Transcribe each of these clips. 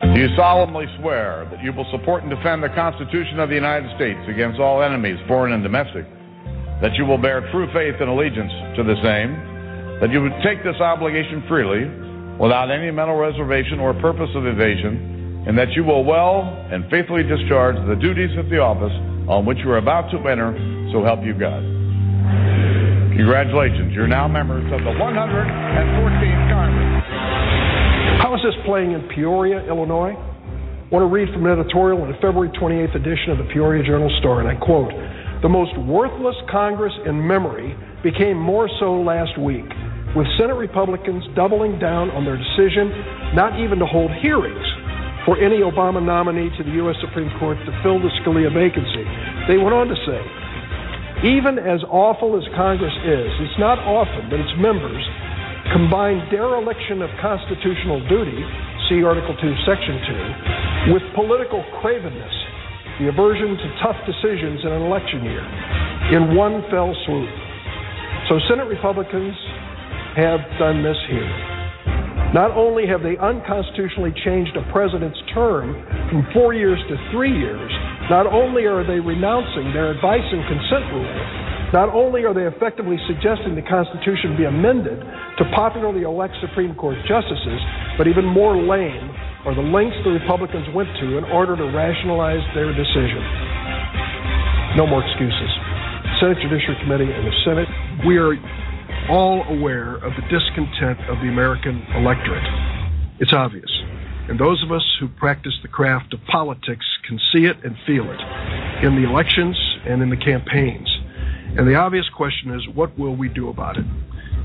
Do you solemnly swear that you will support and defend the Constitution of the United States against all enemies, foreign and domestic? That you will bear true faith and allegiance to the same? That you would take this obligation freely, without any mental reservation or purpose of evasion, and that you will well and faithfully discharge the duties of the office on which you are about to enter, so help you God. Congratulations, you're now members of the 114th Congress. How is this playing in Peoria, Illinois? I want to read from an editorial in the February 28th edition of the Peoria Journal Star, and I quote The most worthless Congress in memory became more so last week, with Senate Republicans doubling down on their decision not even to hold hearings for any Obama nominee to the U.S. Supreme Court to fill the Scalia vacancy. They went on to say, even as awful as Congress is, it's not often that its members combine dereliction of constitutional duty, see Article 2, Section 2, with political cravenness, the aversion to tough decisions in an election year, in one fell swoop. So Senate Republicans have done this here. Not only have they unconstitutionally changed a president's term from four years to three years, not only are they renouncing their advice and consent rule, not only are they effectively suggesting the Constitution be amended to popularly elect Supreme Court justices, but even more lame are the lengths the Republicans went to in order to rationalize their decision. No more excuses. Senate Judiciary Committee and the Senate, we are all aware of the discontent of the American electorate. It's obvious. And those of us who practice the craft of politics can see it and feel it in the elections and in the campaigns. And the obvious question is what will we do about it?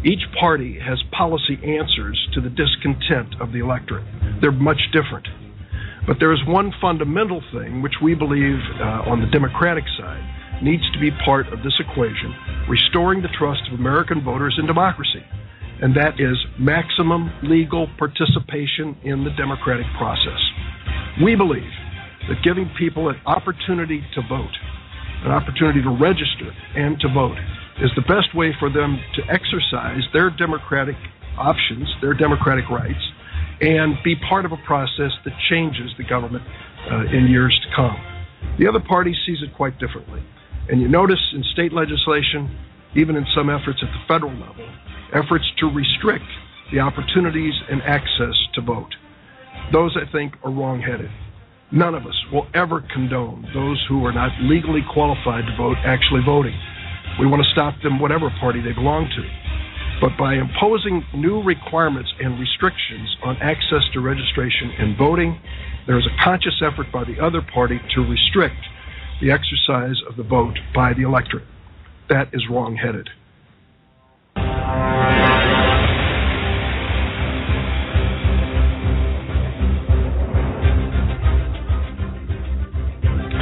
Each party has policy answers to the discontent of the electorate. They're much different. But there is one fundamental thing which we believe uh, on the Democratic side needs to be part of this equation restoring the trust of American voters in democracy and that is maximum legal participation in the democratic process. We believe that giving people an opportunity to vote, an opportunity to register and to vote, is the best way for them to exercise their democratic options, their democratic rights, and be part of a process that changes the government uh, in years to come. The other party sees it quite differently. And you notice in state legislation, even in some efforts at the federal level, efforts to restrict the opportunities and access to vote. Those, I think, are wrongheaded. None of us will ever condone those who are not legally qualified to vote actually voting. We want to stop them, whatever party they belong to. But by imposing new requirements and restrictions on access to registration and voting, there is a conscious effort by the other party to restrict the exercise of the vote by the electorate. That is wrongheaded.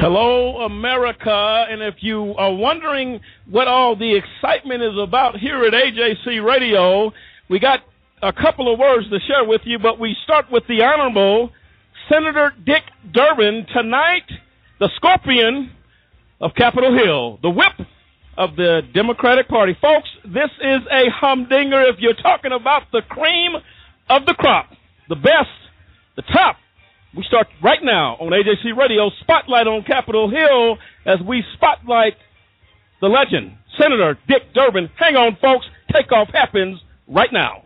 Hello, America. And if you are wondering what all the excitement is about here at AJC Radio, we got a couple of words to share with you, but we start with the Honorable Senator Dick Durbin. Tonight, the scorpion of Capitol Hill, the whip of the Democratic Party. Folks, this is a humdinger if you're talking about the cream of the crop, the best, the top we start right now on AJC Radio, Spotlight on Capitol Hill, as we spotlight the legend, Senator Dick Durbin. Hang on, folks. Takeoff happens right now.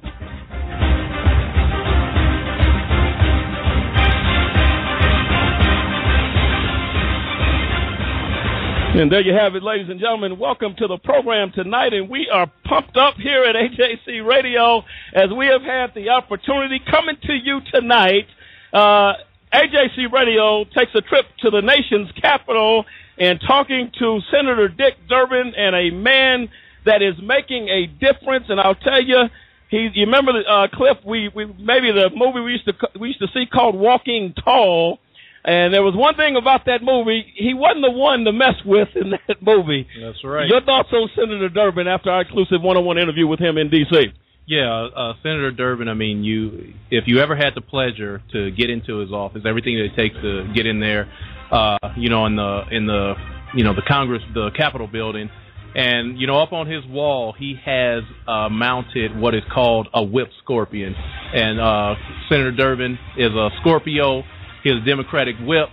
And there you have it, ladies and gentlemen. Welcome to the program tonight, and we are pumped up here at AJC Radio as we have had the opportunity coming to you tonight uh, AJC Radio takes a trip to the nation's capital and talking to Senator Dick Durbin and a man that is making a difference. And I'll tell you, He, you remember the uh, Cliff? We, we maybe the movie we used to we used to see called Walking Tall, and there was one thing about that movie: he wasn't the one to mess with in that movie. That's right. Your thoughts on Senator Durbin after our exclusive one-on-one interview with him in D.C. Yeah, uh, Senator Durbin. I mean, you if you ever had the pleasure to get into his office, everything that it takes to get in there, uh, you know, in the in the you know the Congress, the Capitol building, and you know up on his wall he has uh, mounted what is called a whip scorpion, and uh, Senator Durbin is a Scorpio. He's a Democratic whip,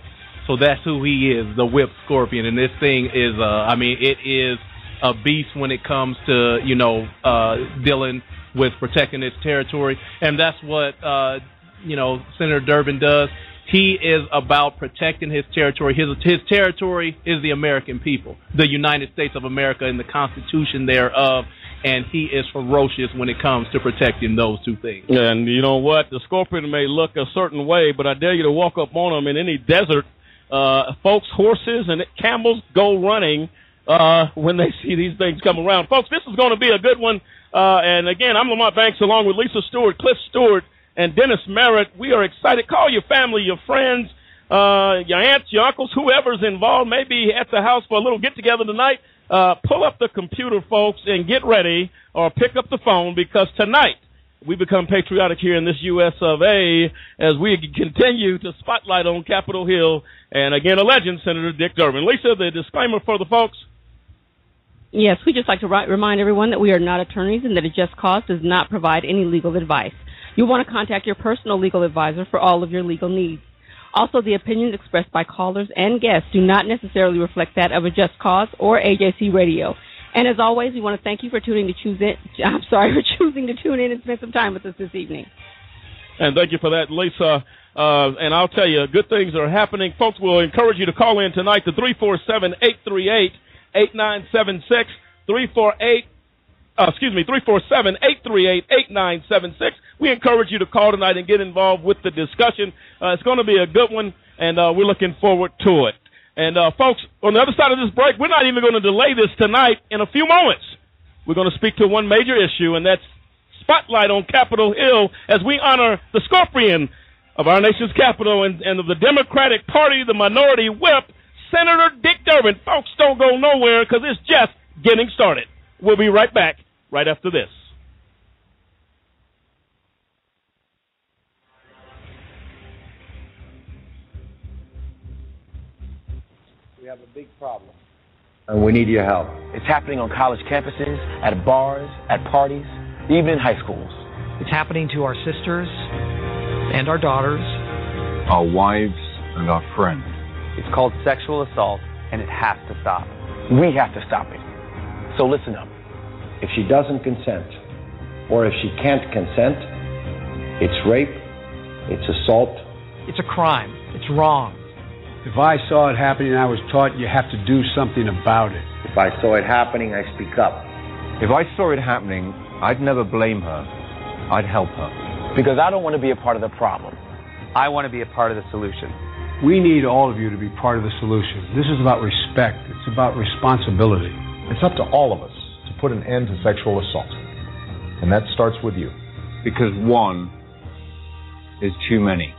so that's who he is, the whip scorpion. And this thing is, uh, I mean, it is a beast when it comes to you know uh, dealing with protecting its territory, and that's what uh, you know Senator Durbin does. He is about protecting his territory. His his territory is the American people, the United States of America, and the Constitution thereof. And he is ferocious when it comes to protecting those two things. And you know what? The scorpion may look a certain way, but I dare you to walk up on him in any desert. Uh, folks, horses and camels go running uh, when they see these things come around. Folks, this is going to be a good one. Uh, and again, I'm Lamont Banks along with Lisa Stewart, Cliff Stewart, and Dennis Merritt. We are excited. Call your family, your friends, uh, your aunts, your uncles, whoever's involved, maybe at the house for a little get together tonight. Uh, pull up the computer, folks, and get ready or pick up the phone because tonight we become patriotic here in this U.S. of A. as we continue to spotlight on Capitol Hill and again a legend, Senator Dick Durbin. Lisa, the disclaimer for the folks. Yes, we just like to remind everyone that we are not attorneys and that a just cause does not provide any legal advice. You'll want to contact your personal legal advisor for all of your legal needs. Also, the opinions expressed by callers and guests do not necessarily reflect that of a Just Cause or AJC Radio. And as always, we want to thank you for tuning to choose in. I'm sorry for choosing to tune in and spend some time with us this evening. And thank you for that, Lisa. Uh, and I'll tell you, good things are happening. Folks, we'll encourage you to call in tonight to 347 838 8976 348 uh, excuse me, 347-838-8976. We encourage you to call tonight and get involved with the discussion. Uh, it's going to be a good one, and uh, we're looking forward to it. And uh, folks, on the other side of this break, we're not even going to delay this tonight. In a few moments, we're going to speak to one major issue, and that's spotlight on Capitol Hill as we honor the scorpion of our nation's capital and, and of the Democratic Party, the minority whip, Senator Dick Durbin. Folks, don't go nowhere because it's just getting started. We'll be right back right after this. We have a big problem. And we need your help. It's happening on college campuses, at bars, at parties, even in high schools. It's happening to our sisters and our daughters, our wives and our friends. It's called sexual assault, and it has to stop. We have to stop it. So listen up. If she doesn't consent, or if she can't consent, it's rape, it's assault. It's a crime. It's wrong. If I saw it happening I was taught you have to do something about it. If I saw it happening, I speak up. If I saw it happening, I'd never blame her. I'd help her. Because I don't want to be a part of the problem. I want to be a part of the solution. We need all of you to be part of the solution. This is about respect. It's about responsibility. It's up to all of us to put an end to sexual assault. And that starts with you. Because one is too many.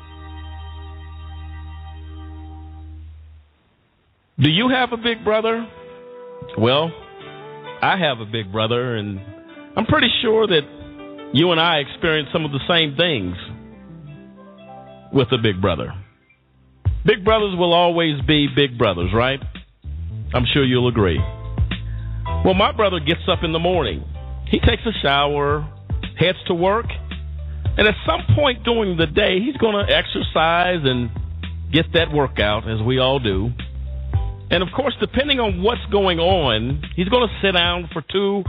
Do you have a big brother? Well, I have a big brother, and I'm pretty sure that you and I experience some of the same things with a big brother. Big brothers will always be big brothers, right? I'm sure you'll agree. Well, my brother gets up in the morning. He takes a shower, heads to work, and at some point during the day, he's going to exercise and get that workout, as we all do. And of course, depending on what's going on, he's going to sit down for two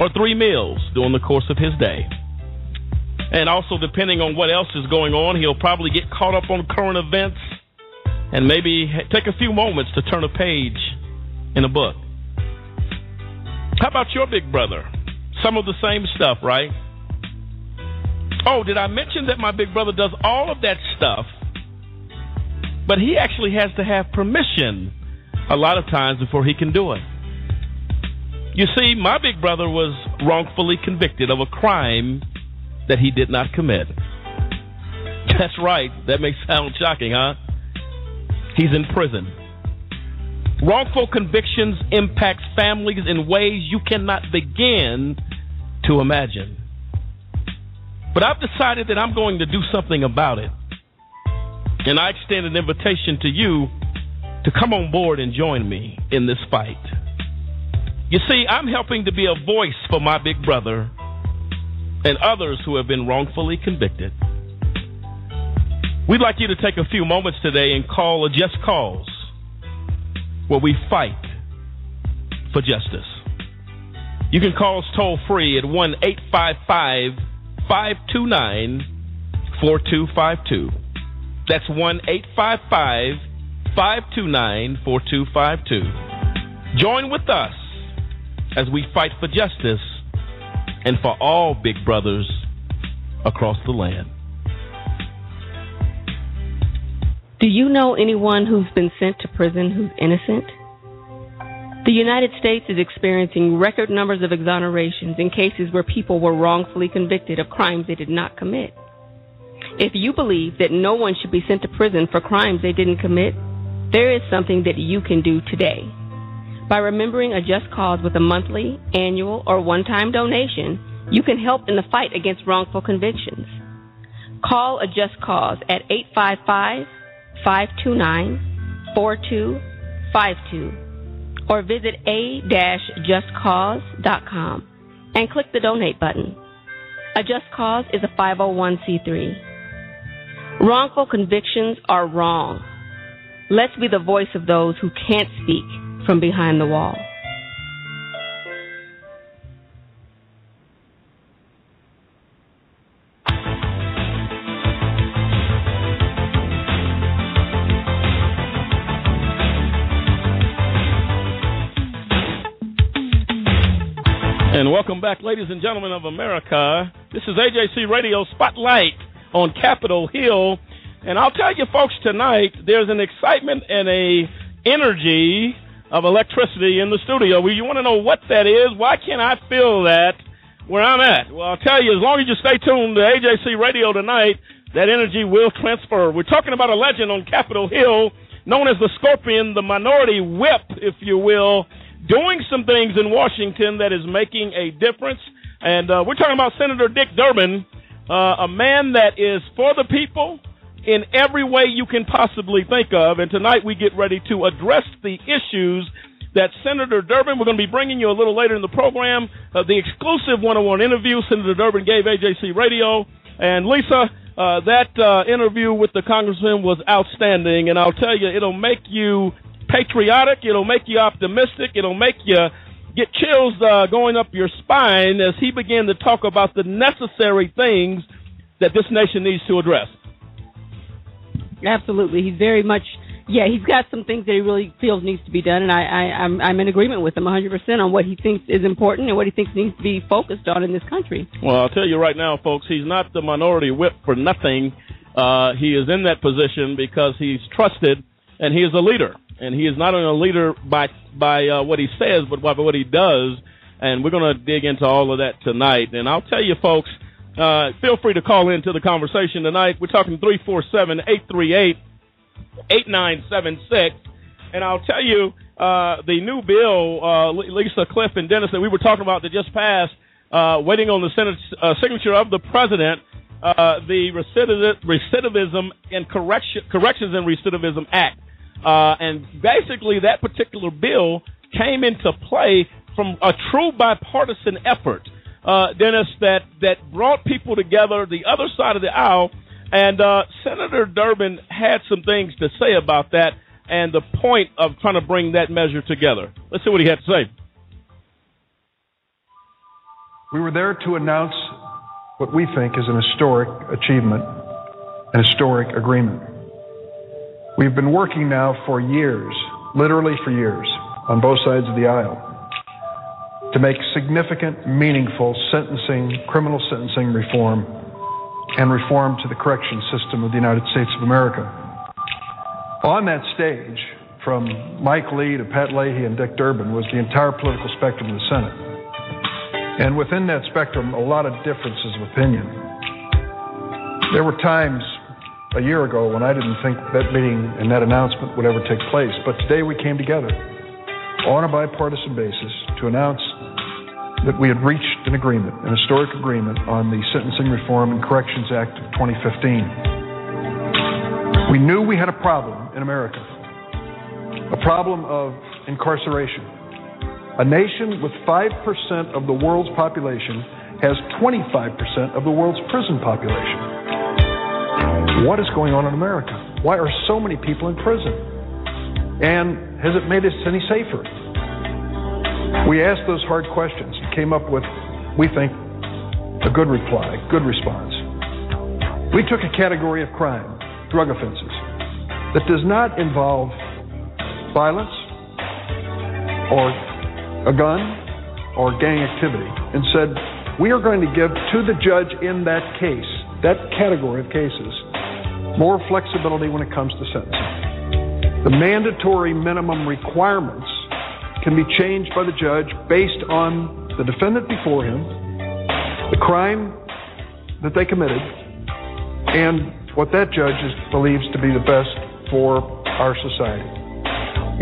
or three meals during the course of his day. And also, depending on what else is going on, he'll probably get caught up on current events and maybe take a few moments to turn a page in a book. How about your big brother? Some of the same stuff, right? Oh, did I mention that my big brother does all of that stuff, but he actually has to have permission a lot of times before he can do it? You see, my big brother was wrongfully convicted of a crime that he did not commit. That's right. That may sound shocking, huh? He's in prison. Wrongful convictions impact families in ways you cannot begin to imagine. But I've decided that I'm going to do something about it. And I extend an invitation to you to come on board and join me in this fight. You see, I'm helping to be a voice for my big brother and others who have been wrongfully convicted. We'd like you to take a few moments today and call a Just Cause where we fight for justice. You can call us toll free at 1 855 529 4252. That's 1 855 529 4252. Join with us as we fight for justice and for all big brothers across the land. Do you know anyone who's been sent to prison who's innocent? The United States is experiencing record numbers of exonerations in cases where people were wrongfully convicted of crimes they did not commit. If you believe that no one should be sent to prison for crimes they didn't commit, there is something that you can do today. By remembering a just cause with a monthly, annual, or one time donation, you can help in the fight against wrongful convictions. Call a just cause at 855 529 4252 or visit a-justcause.com and click the donate button. A Just Cause is a 501c3. Wrongful convictions are wrong. Let's be the voice of those who can't speak from behind the wall. Welcome back, ladies and gentlemen of America. This is AJC Radio Spotlight on Capitol Hill. And I'll tell you folks tonight, there's an excitement and a energy of electricity in the studio. Well, you want to know what that is? Why can't I feel that where I'm at? Well, I'll tell you, as long as you stay tuned to AJC Radio tonight, that energy will transfer. We're talking about a legend on Capitol Hill known as the Scorpion, the minority whip, if you will, doing some things in Washington that is making a difference. And uh, we're talking about Senator Dick Durbin, uh, a man that is for the people in every way you can possibly think of. And tonight we get ready to address the issues that Senator Durbin, we're going to be bringing you a little later in the program, uh, the exclusive one-on-one interview Senator Durbin gave AJC Radio. And Lisa, uh, that uh, interview with the congressman was outstanding, and I'll tell you, it'll make you patriotic. It'll make you optimistic. It'll make you get chills uh, going up your spine as he began to talk about the necessary things that this nation needs to address. Absolutely, he's very much. Yeah, he's got some things that he really feels needs to be done, and I, I, I'm, I'm in agreement with him 100% on what he thinks is important and what he thinks needs to be focused on in this country. Well, I'll tell you right now, folks, he's not the minority whip for nothing. Uh, he is in that position because he's trusted and he is a leader and he is not only a leader by by uh, what he says, but by what he does. And we're going to dig into all of that tonight. And I'll tell you, folks, uh, feel free to call into the conversation tonight. We're talking three four seven eight three eight eight nine seven six. And I'll tell you, uh, the new bill, uh, Lisa, Cliff, and Dennis that we were talking about that just passed, uh, waiting on the Senate uh, signature of the president, the Recidivism and Correction, Corrections and Recidivism Act. Uh, and basically, that particular bill came into play from a true bipartisan effort, uh, Dennis, that, that brought people together, the other side of the aisle. And uh, Senator Durbin had some things to say about that and the point of trying to bring that measure together. Let's see what he had to say. We were there to announce what we think is an historic achievement, an historic agreement. We've been working now for years, literally for years, on both sides of the aisle, to make significant, meaningful sentencing, criminal sentencing reform, and reform to the correction system of the United States of America. On that stage, from Mike Lee to Pat Leahy and Dick Durbin, was the entire political spectrum of the Senate. And within that spectrum, a lot of differences of opinion. There were times a year ago when I didn't think that meeting and that announcement would ever take place, but today we came together on a bipartisan basis to announce that we had reached an agreement, an historic agreement on the Sentencing Reform and Corrections Act of 2015. We knew we had a problem in America, a problem of incarceration. A nation with 5% of the world's population has 25% of the world's prison population. What is going on in America? Why are so many people in prison? And has it made us any safer? We asked those hard questions and came up with, we think, a good reply, good response. We took a category of crime, drug offenses, that does not involve violence or a gun or gang activity and said, we are going to give to the judge in that case, that category of cases, more flexibility when it comes to sentencing. The mandatory minimum requirements can be changed by the judge based on the defendant before him, the crime that they committed, and what that judge is, believes to be the best for our society.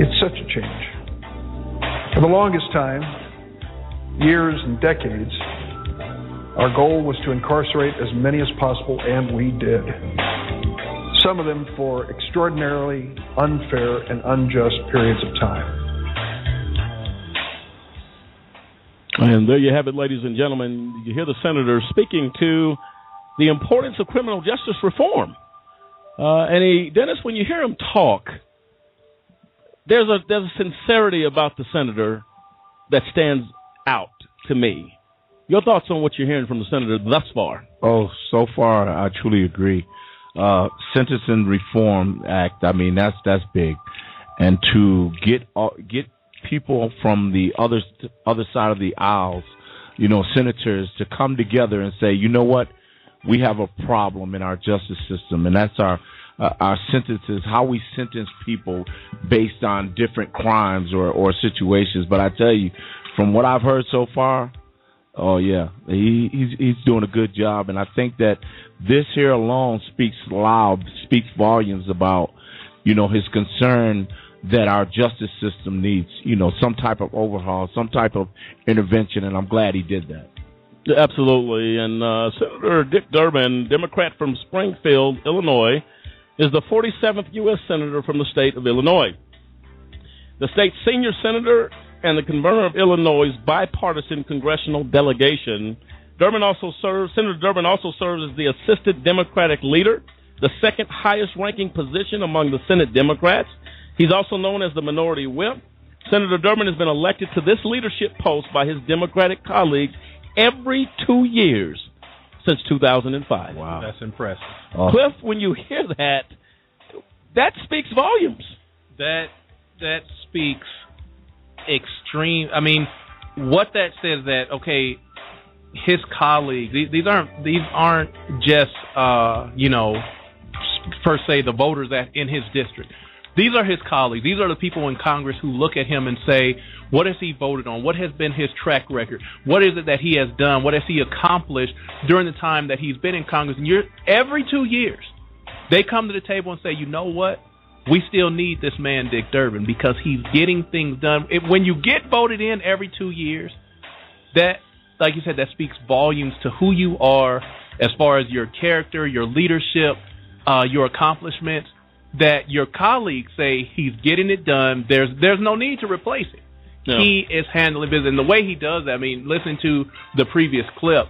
It's such a change. For the longest time, years and decades, our goal was to incarcerate as many as possible, and we did. Some of them for extraordinarily unfair and unjust periods of time. And there you have it, ladies and gentlemen. You hear the senator speaking to the importance of criminal justice reform. Uh, and he, Dennis, when you hear him talk, there's a there's a sincerity about the senator that stands out to me. Your thoughts on what you're hearing from the senator thus far? Oh, so far I truly agree. Uh, Sentencing Reform Act. I mean, that's that's big, and to get uh, get people from the other other side of the aisles, you know, senators to come together and say, you know what, we have a problem in our justice system, and that's our uh, our sentences, how we sentence people based on different crimes or or situations. But I tell you, from what I've heard so far, oh yeah, he he's he's doing a good job, and I think that this here alone speaks loud, speaks volumes about you know his concern that our justice system needs, you know, some type of overhaul, some type of intervention, and I'm glad he did that. Absolutely. And uh, Senator Dick Durbin, Democrat from Springfield, Illinois, is the 47th U.S. Senator from the state of Illinois. The state's senior senator and the convener of Illinois' bipartisan congressional delegation. Durbin also serves, Senator Durbin also serves as the assistant Democratic leader, the second highest ranking position among the Senate Democrats. He's also known as the minority whip. Senator Durbin has been elected to this leadership post by his Democratic colleagues every two years since 2005. Wow. That's impressive. Oh. Cliff, when you hear that, that speaks volumes. That that speaks extreme. I mean, what that says that okay, his colleagues. These, these aren't these aren't just uh, you know per se the voters that in his district. These are his colleagues. These are the people in Congress who look at him and say, what has he voted on? What has been his track record? What is it that he has done? What has he accomplished during the time that he's been in Congress? And you're, every two years, they come to the table and say, you know what? We still need this man, Dick Durbin, because he's getting things done. It, when you get voted in every two years, that, like you said, that speaks volumes to who you are as far as your character, your leadership, uh, your accomplishments that your colleagues say he's getting it done. There's there's no need to replace him. No. He is handling business, and the way he does that. I mean, listen to the previous clip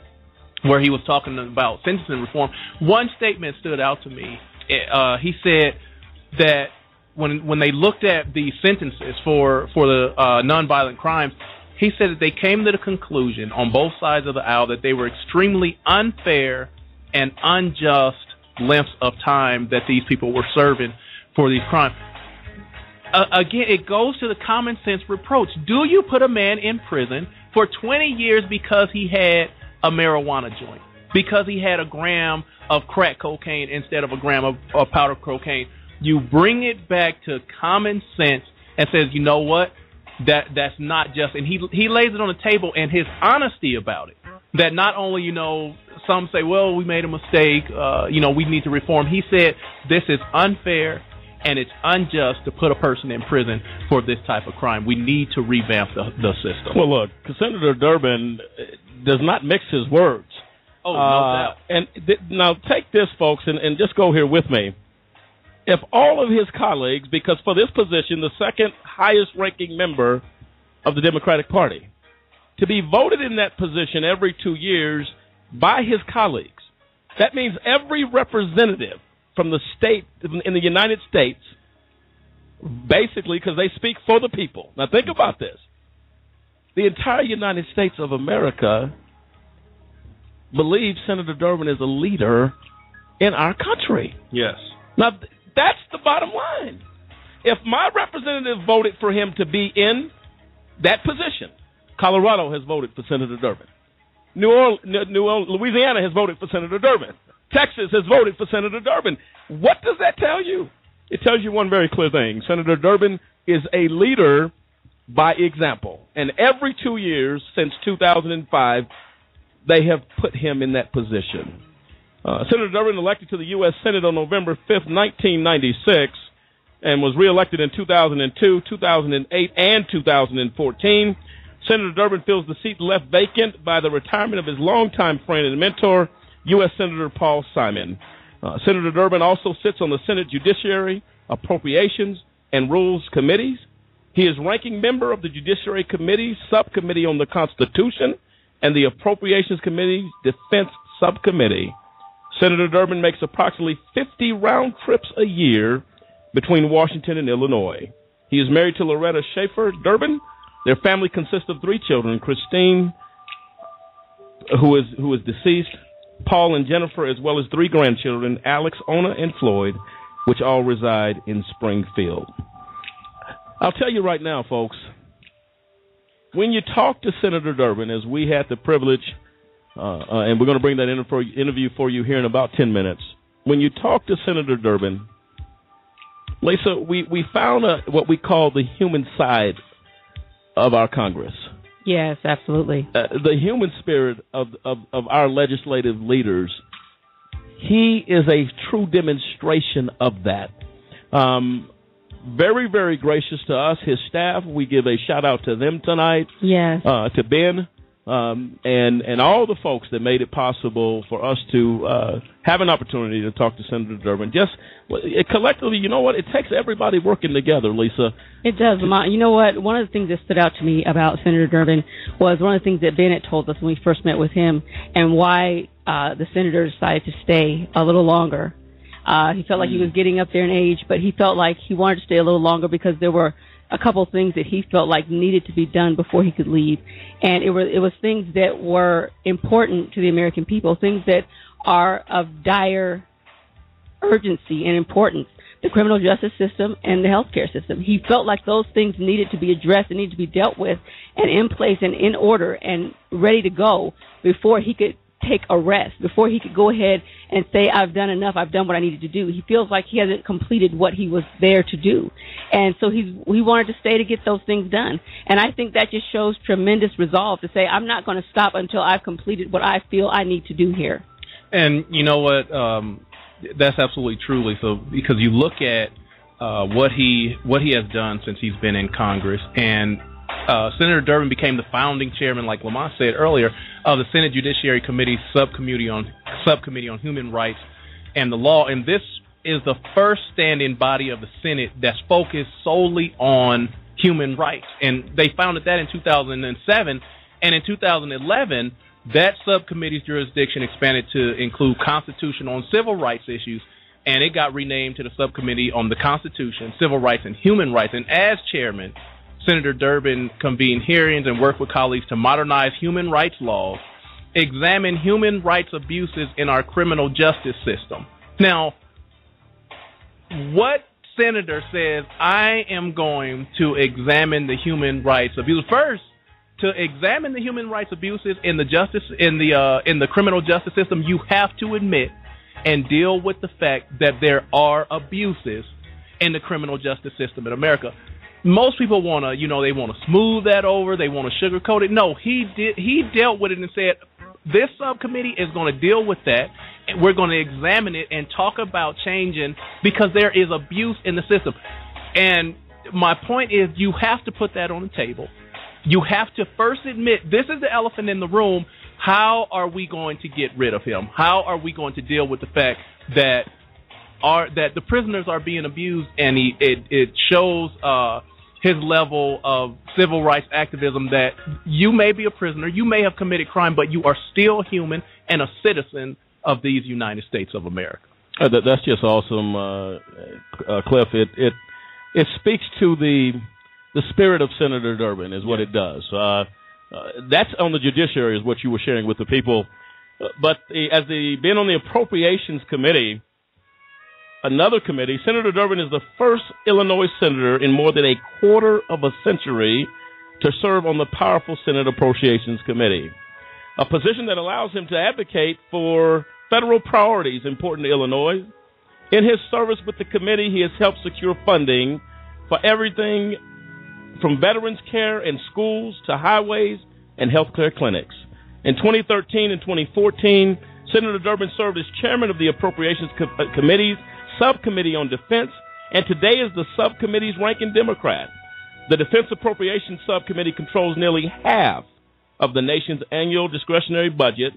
where he was talking about sentencing reform. One statement stood out to me. Uh, he said that when when they looked at the sentences for for the uh, nonviolent crimes, he said that they came to the conclusion on both sides of the aisle that they were extremely unfair and unjust lengths of time that these people were serving for these crimes. Uh, again, it goes to the common sense reproach. Do you put a man in prison for 20 years because he had a marijuana joint? Because he had a gram of crack cocaine instead of a gram of, of powder cocaine? You bring it back to common sense and says, you know what? That that's not just, and he he lays it on the table and his honesty about it. That not only you know some say, well, we made a mistake. Uh, you know, we need to reform. He said this is unfair and it's unjust to put a person in prison for this type of crime. We need to revamp the, the system. Well, look, Senator Durbin does not mix his words. Oh, no Uh, doubt. And th- now take this, folks, and, and just go here with me. If all of his colleagues, because for this position, the second highest ranking member of the Democratic Party, to be voted in that position every two years by his colleagues, that means every representative from the state in the United States, basically, because they speak for the people. Now think about this. The entire United States of America believes Senator Durbin is a leader in our country. Yes. Now, that's the bottom line. If my representative voted for him to be in that position, Colorado has voted for Senator Durbin. New Orleans, New Orleans, Louisiana has voted for Senator Durbin. Texas has voted for Senator Durbin. What does that tell you? It tells you one very clear thing. Senator Durbin is a leader by example. And every two years since 2005, they have put him in that position. Uh, Senator Durbin elected to the U.S. Senate on November 5, 1996, and was reelected in 2002, 2008, and 2014. Senator Durbin fills the seat left vacant by the retirement of his longtime friend and mentor, U.S. Senator Paul Simon. Uh, Senator Durbin also sits on the Senate Judiciary, Appropriations, and Rules Committees. He is ranking member of the Judiciary Committee, Subcommittee on the Constitution, and the Appropriations Committee Defense Subcommittee. Senator Durbin makes approximately 50 round trips a year between Washington and Illinois. He is married to Loretta Schaefer Durbin. Their family consists of three children: Christine, who is who is deceased, Paul and Jennifer, as well as three grandchildren: Alex, Ona, and Floyd, which all reside in Springfield. I'll tell you right now, folks. When you talk to Senator Durbin, as we had the privilege, and we're going to bring that in for, interview for you here in about 10 minutes. When you talk to Senator Durbin, Lisa, we, we found a, what we call the human side of our Congress. Yes, absolutely. Uh, the human spirit of, of, of our legislative leaders. He is a true demonstration of that. Um, very, very gracious to us, his staff. We give a shout out to them tonight. Yes. Uh, to Ben um, and and all the folks that made it possible for us to uh, have an opportunity to talk to Senator Durbin. Just it, collectively, you know what? It takes everybody working together, Lisa. It does. Ma- You know what? One of the things that stood out to me about Senator Durbin was one of the things that Bennett told us when we first met with him, and why uh, the senator decided to stay a little longer. Uh, he felt like he was getting up there in age, but he felt like he wanted to stay a little longer because there were a couple of things that he felt like needed to be done before he could leave, and it was it was things that were important to the American people, things that are of dire urgency and importance. The criminal justice system and the healthcare system. He felt like those things needed to be addressed and needed to be dealt with and in place and in order and ready to go before he could take a rest, before he could go ahead and say, I've done enough, I've done what I needed to do. He feels like he hasn't completed what he was there to do. And so he's, he wanted to stay to get those things done. And I think that just shows tremendous resolve to say, I'm not going to stop until I've completed what I feel I need to do here. And you know what? Um, that's absolutely truly so Because you look at uh, what he what he has done since he's been in Congress, and uh, Senator Durbin became the founding chairman, like Lamont said earlier, of the Senate Judiciary Committee subcommittee on subcommittee on human rights and the law. And this is the first standing body of the Senate that's focused solely on human rights. And they founded that in 2007, and in 2011 that subcommittee's jurisdiction expanded to include constitutional and civil rights issues, and it got renamed to the subcommittee on the Constitution, Civil Rights, and Human Rights. And as chairman, Senator Durbin convened hearings and worked with colleagues to modernize human rights laws, examine human rights abuses in our criminal justice system. Now, what senator says, I am going to examine the human rights abuses? First, to examine the human rights abuses in the justice in the uh, in the criminal justice system, you have to admit and deal with the fact that there are abuses in the criminal justice system in America. Most people want to, you know, they want to smooth that over, they want to sugarcoat it. No, he did. He dealt with it and said, This subcommittee is going to deal with that, and we're going to examine it and talk about changing because there is abuse in the system. And my point is, you have to put that on the table. You have to first admit this is the elephant in the room. How are we going to get rid of him? How are we going to deal with the fact that are that the prisoners are being abused, and he, it it shows uh, his level of civil rights activism that you may be a prisoner, you may have committed crime, but you are still human and a citizen of these United States of America. Uh, that, that's just awesome, uh, uh, Cliff. It it it speaks to the the spirit of Senator Durbin, is what it does. Uh, uh, that's on the judiciary, is what you were sharing with the people. Uh, but the, as the being on the appropriations committee, another committee, Senator Durbin is the first Illinois senator in more than a quarter of a century to serve on the powerful Senate Appropriations Committee, a position that allows him to advocate for federal priorities important to Illinois. In his service with the committee, he has helped secure funding for everything from veterans care and schools to highways and health care clinics. In 2013 and 2014, Senator Durbin served as chairman of the Appropriations Co- uh, Committee's Subcommittee on Defense, and today is the subcommittee's ranking Democrat. The Defense Appropriations Subcommittee controls nearly half of the nation's annual discretionary budget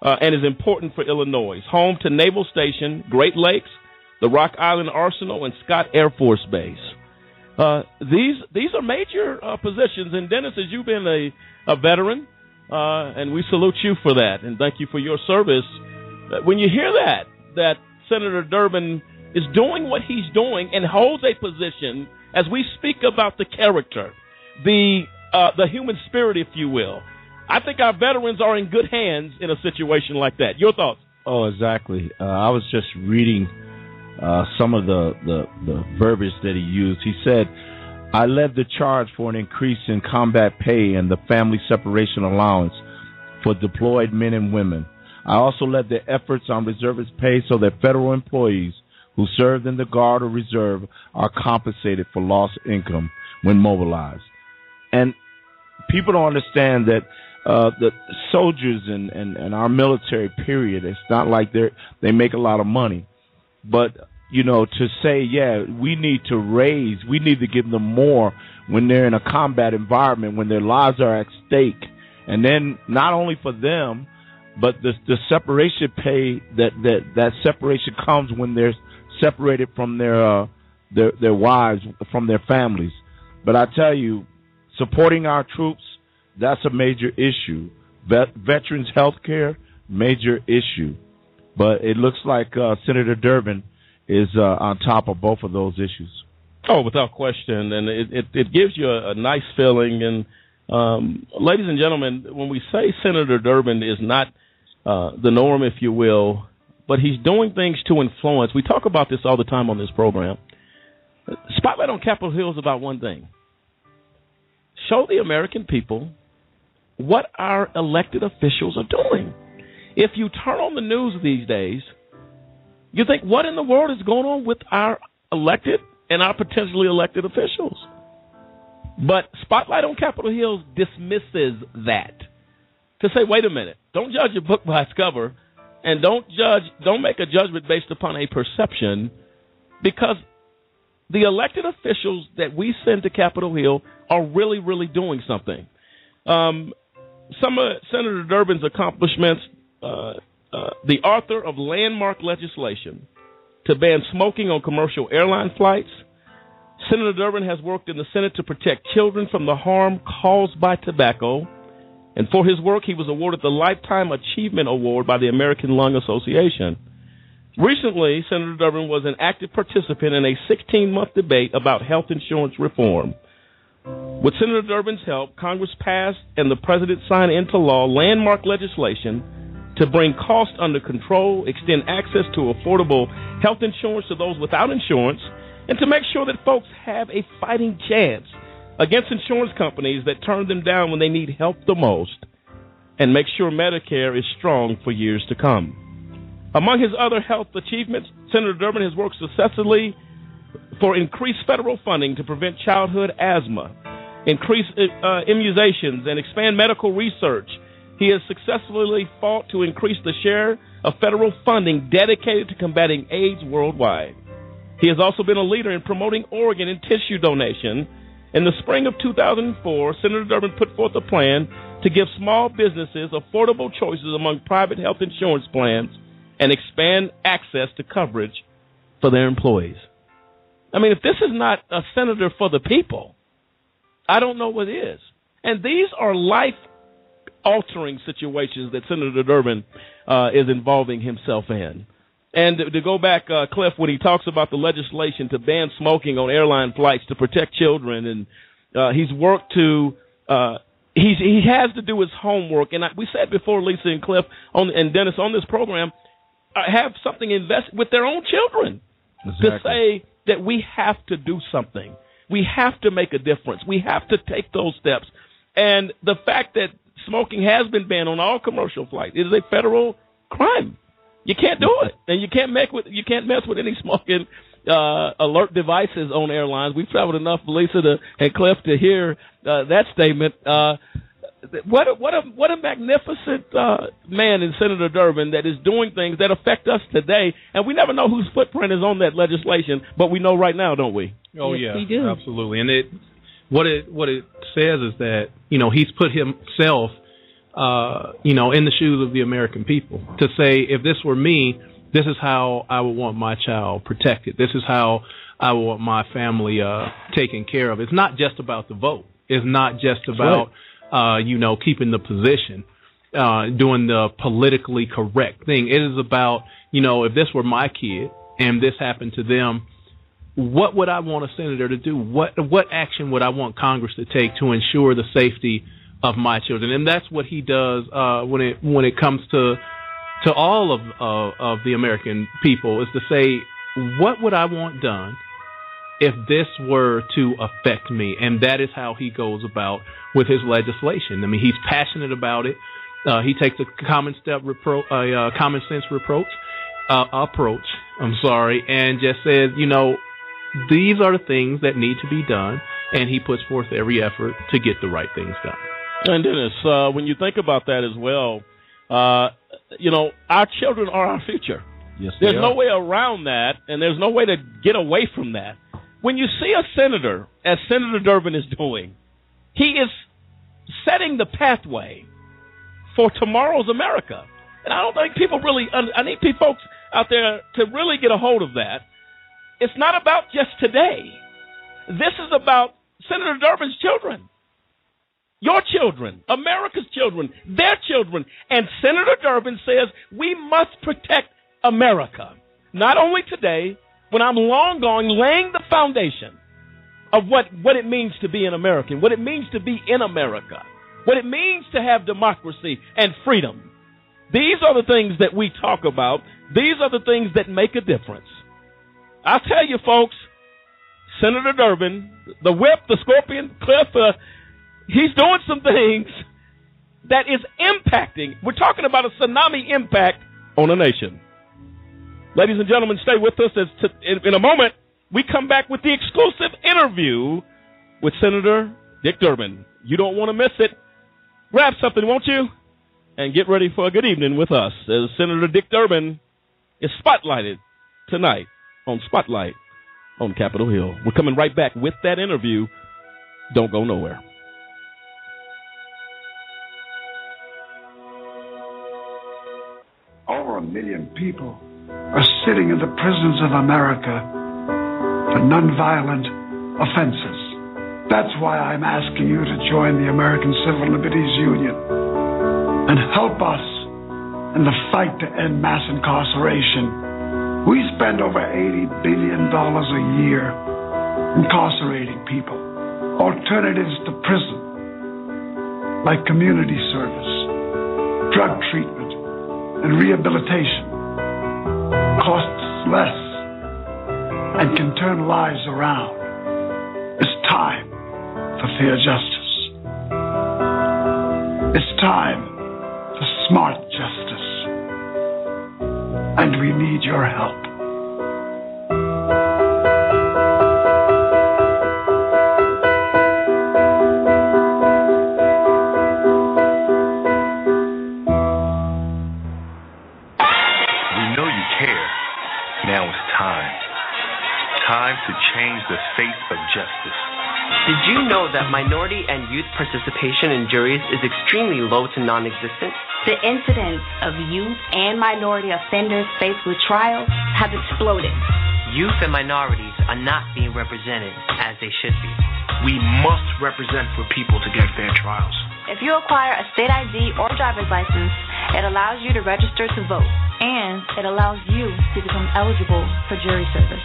uh, and is important for Illinois. Home to Naval Station, Great Lakes, the Rock Island Arsenal, and Scott Air Force Base. Uh, these these are major uh, positions, and Dennis, as you've been a, a veteran, uh, and we salute you for that, and thank you for your service. When you hear that, that Senator Durbin is doing what he's doing and holds a position as we speak about the character, the uh, the human spirit, if you will. I think our veterans are in good hands in a situation like that. Your thoughts? Oh, exactly. Uh, I was just reading uh, some of the, the, the verbiage that he used. He said, I led the charge for an increase in combat pay and the family separation allowance for deployed men and women. I also led the efforts on reservist pay so that federal employees who served in the Guard or Reserve are compensated for lost income when mobilized. And people don't understand that uh, the soldiers and, and, and our military period, it's not like they they make a lot of money. But, you know, to say, yeah, we need to raise, we need to give them more when they're in a combat environment, when their lives are at stake. And then not only for them, but the the separation pay that that that separation comes when they're separated from their uh, their their wives from their families. But I tell you, supporting our troops that's a major issue. Vet, veterans health care major issue. But it looks like uh, Senator Durbin is uh, on top of both of those issues. Oh, without question, and it it, it gives you a, a nice feeling. And um, ladies and gentlemen, when we say Senator Durbin is not uh, the norm, if you will, but he's doing things to influence. We talk about this all the time on this program. Spotlight on Capitol Hill is about one thing: show the American people what our elected officials are doing. If you turn on the news these days, you think, what in the world is going on with our elected and our potentially elected officials? But Spotlight on Capitol Hill dismisses that to say, wait a minute, don't judge a book by its cover, and don't judge, don't make a judgment based upon a perception, because the elected officials that we send to Capitol Hill are really, really doing something. Um, some of Senator Durbin's accomplishments, uh, uh, the author of landmark legislation to ban smoking on commercial airline flights. Senator Durbin has worked in the Senate to protect children from the harm caused by tobacco and for his work, he was awarded the Lifetime Achievement Award by the American Lung Association. Recently, Senator Durbin was an active participant in a 16 month debate about health insurance reform. With Senator Durbin's help, Congress passed and the President signed into law landmark legislation to bring costs under control, extend access to affordable health insurance to those without insurance, and to make sure that folks have a fighting chance against insurance companies that turn them down when they need help the most and make sure Medicare is strong for years to come. Among his other health achievements, Senator Durbin has worked successfully for increased federal funding to prevent childhood asthma, increase uh, immunizations, and expand medical research He has successfully fought to increase the share of federal funding dedicated to combating AIDS worldwide. He has also been a leader in promoting organ and tissue donation. In the spring of 2004, Senator Durbin put forth a plan to give small businesses affordable choices among private health insurance plans and expand access to coverage for their employees. I mean, if this is not a senator for the people, I don't know what is. And these are life altering situations that Senator Durbin uh, is involving himself in. And to, go back, uh, Cliff, when he talks about the legislation to ban smoking on airline flights to protect children, and uh, he's worked to uh, he's he has to do his homework. And I, we said before, Lisa and Cliff on and Dennis on this program, uh, have something invested with their own children Exactly. to say that we have to do something. We have to make a difference. We have to take those steps. And the fact that smoking has been banned on all commercial flights is a federal crime. You can't do it, and you can't make with you can't mess with any smoking uh, alert devices on airlines. We've traveled enough, Lisa to, and Cliff, to hear uh, that statement. Uh, what a, what a what a magnificent uh, man in Senator Durbin that is doing things that affect us today, and we never know whose footprint is on that legislation, but we know right now, don't we? Oh Yes, yeah, we do. absolutely. And it what it what it says is that you know he's put himself uh, you know in the shoes of the American people to say if this were me, this is how I would want my child protected. This is how I would want my family uh, taken care of. It's not just about the vote. It's not just about uh, you know keeping the position. Uh, doing the politically correct thing. It is about, you know, if this were my kid and this happened to them, what would I want a senator to do? What what action would I want Congress to take to ensure the safety of my children? And that's what he does uh, when it when it comes to to all of uh, of the American people is to say what would I want done if this were to affect me? And that is how he goes about with his legislation. I mean, he's passionate about it. Uh, he takes a common step repro- a uh, common sense reproach uh, approach. I'm sorry, and just says, you know, these are the things that need to be done, and he puts forth every effort to get the right things done. And Dennis, uh, when you think about that as well, uh, you know, our children are our future. Yes, There's no way around that, and there's no way to get away from that. When you see a senator, as Senator Durbin is doing, he is setting the pathway for tomorrow's America. And I don't think people really, I need people, folks out there to really get a hold of that. It's not about just today. This is about Senator Durbin's children. Your children, America's children, their children. And Senator Durbin says we must protect America. Not only today, when I'm long gone, laying the foundation of what, what it means to be an American, what it means to be in America, what it means to have democracy and freedom. These are the things that we talk about. These are the things that make a difference. I tell you, folks, Senator Durbin, the whip, the scorpion, Cliff, uh, he's doing some things that is impacting. We're talking about a tsunami impact on a nation. Ladies and gentlemen, stay with us to, in, in a moment we come back with the exclusive interview with Senator Dick Durbin. You don't want to miss it. Grab something, won't you? And get ready for a good evening with us as Senator Dick Durbin is spotlighted tonight on Spotlight on Capitol Hill. We're coming right back with that interview. Don't go nowhere. Million people are sitting in the prisons of America for nonviolent offenses. That's why I'm asking you to join the American Civil Liberties Union and help us in the fight to end mass incarceration. We spend over $80 billion a year incarcerating people. Alternatives to prison, like community service, drug treatment, and rehabilitation, costs less and can turn lives around. It's time for fair justice. It's time for smart justice. And we need your help. Change the face of justice. Did you know that minority and youth participation in juries is extremely low to non existent? The incidence of youth and minority offenders faced with trials have exploded. Youth and minorities are not being represented as they should be. We must represent for people to get fair trials. If you acquire a state ID or driver's license, it allows you to register to vote, and it allows you to become eligible for jury service.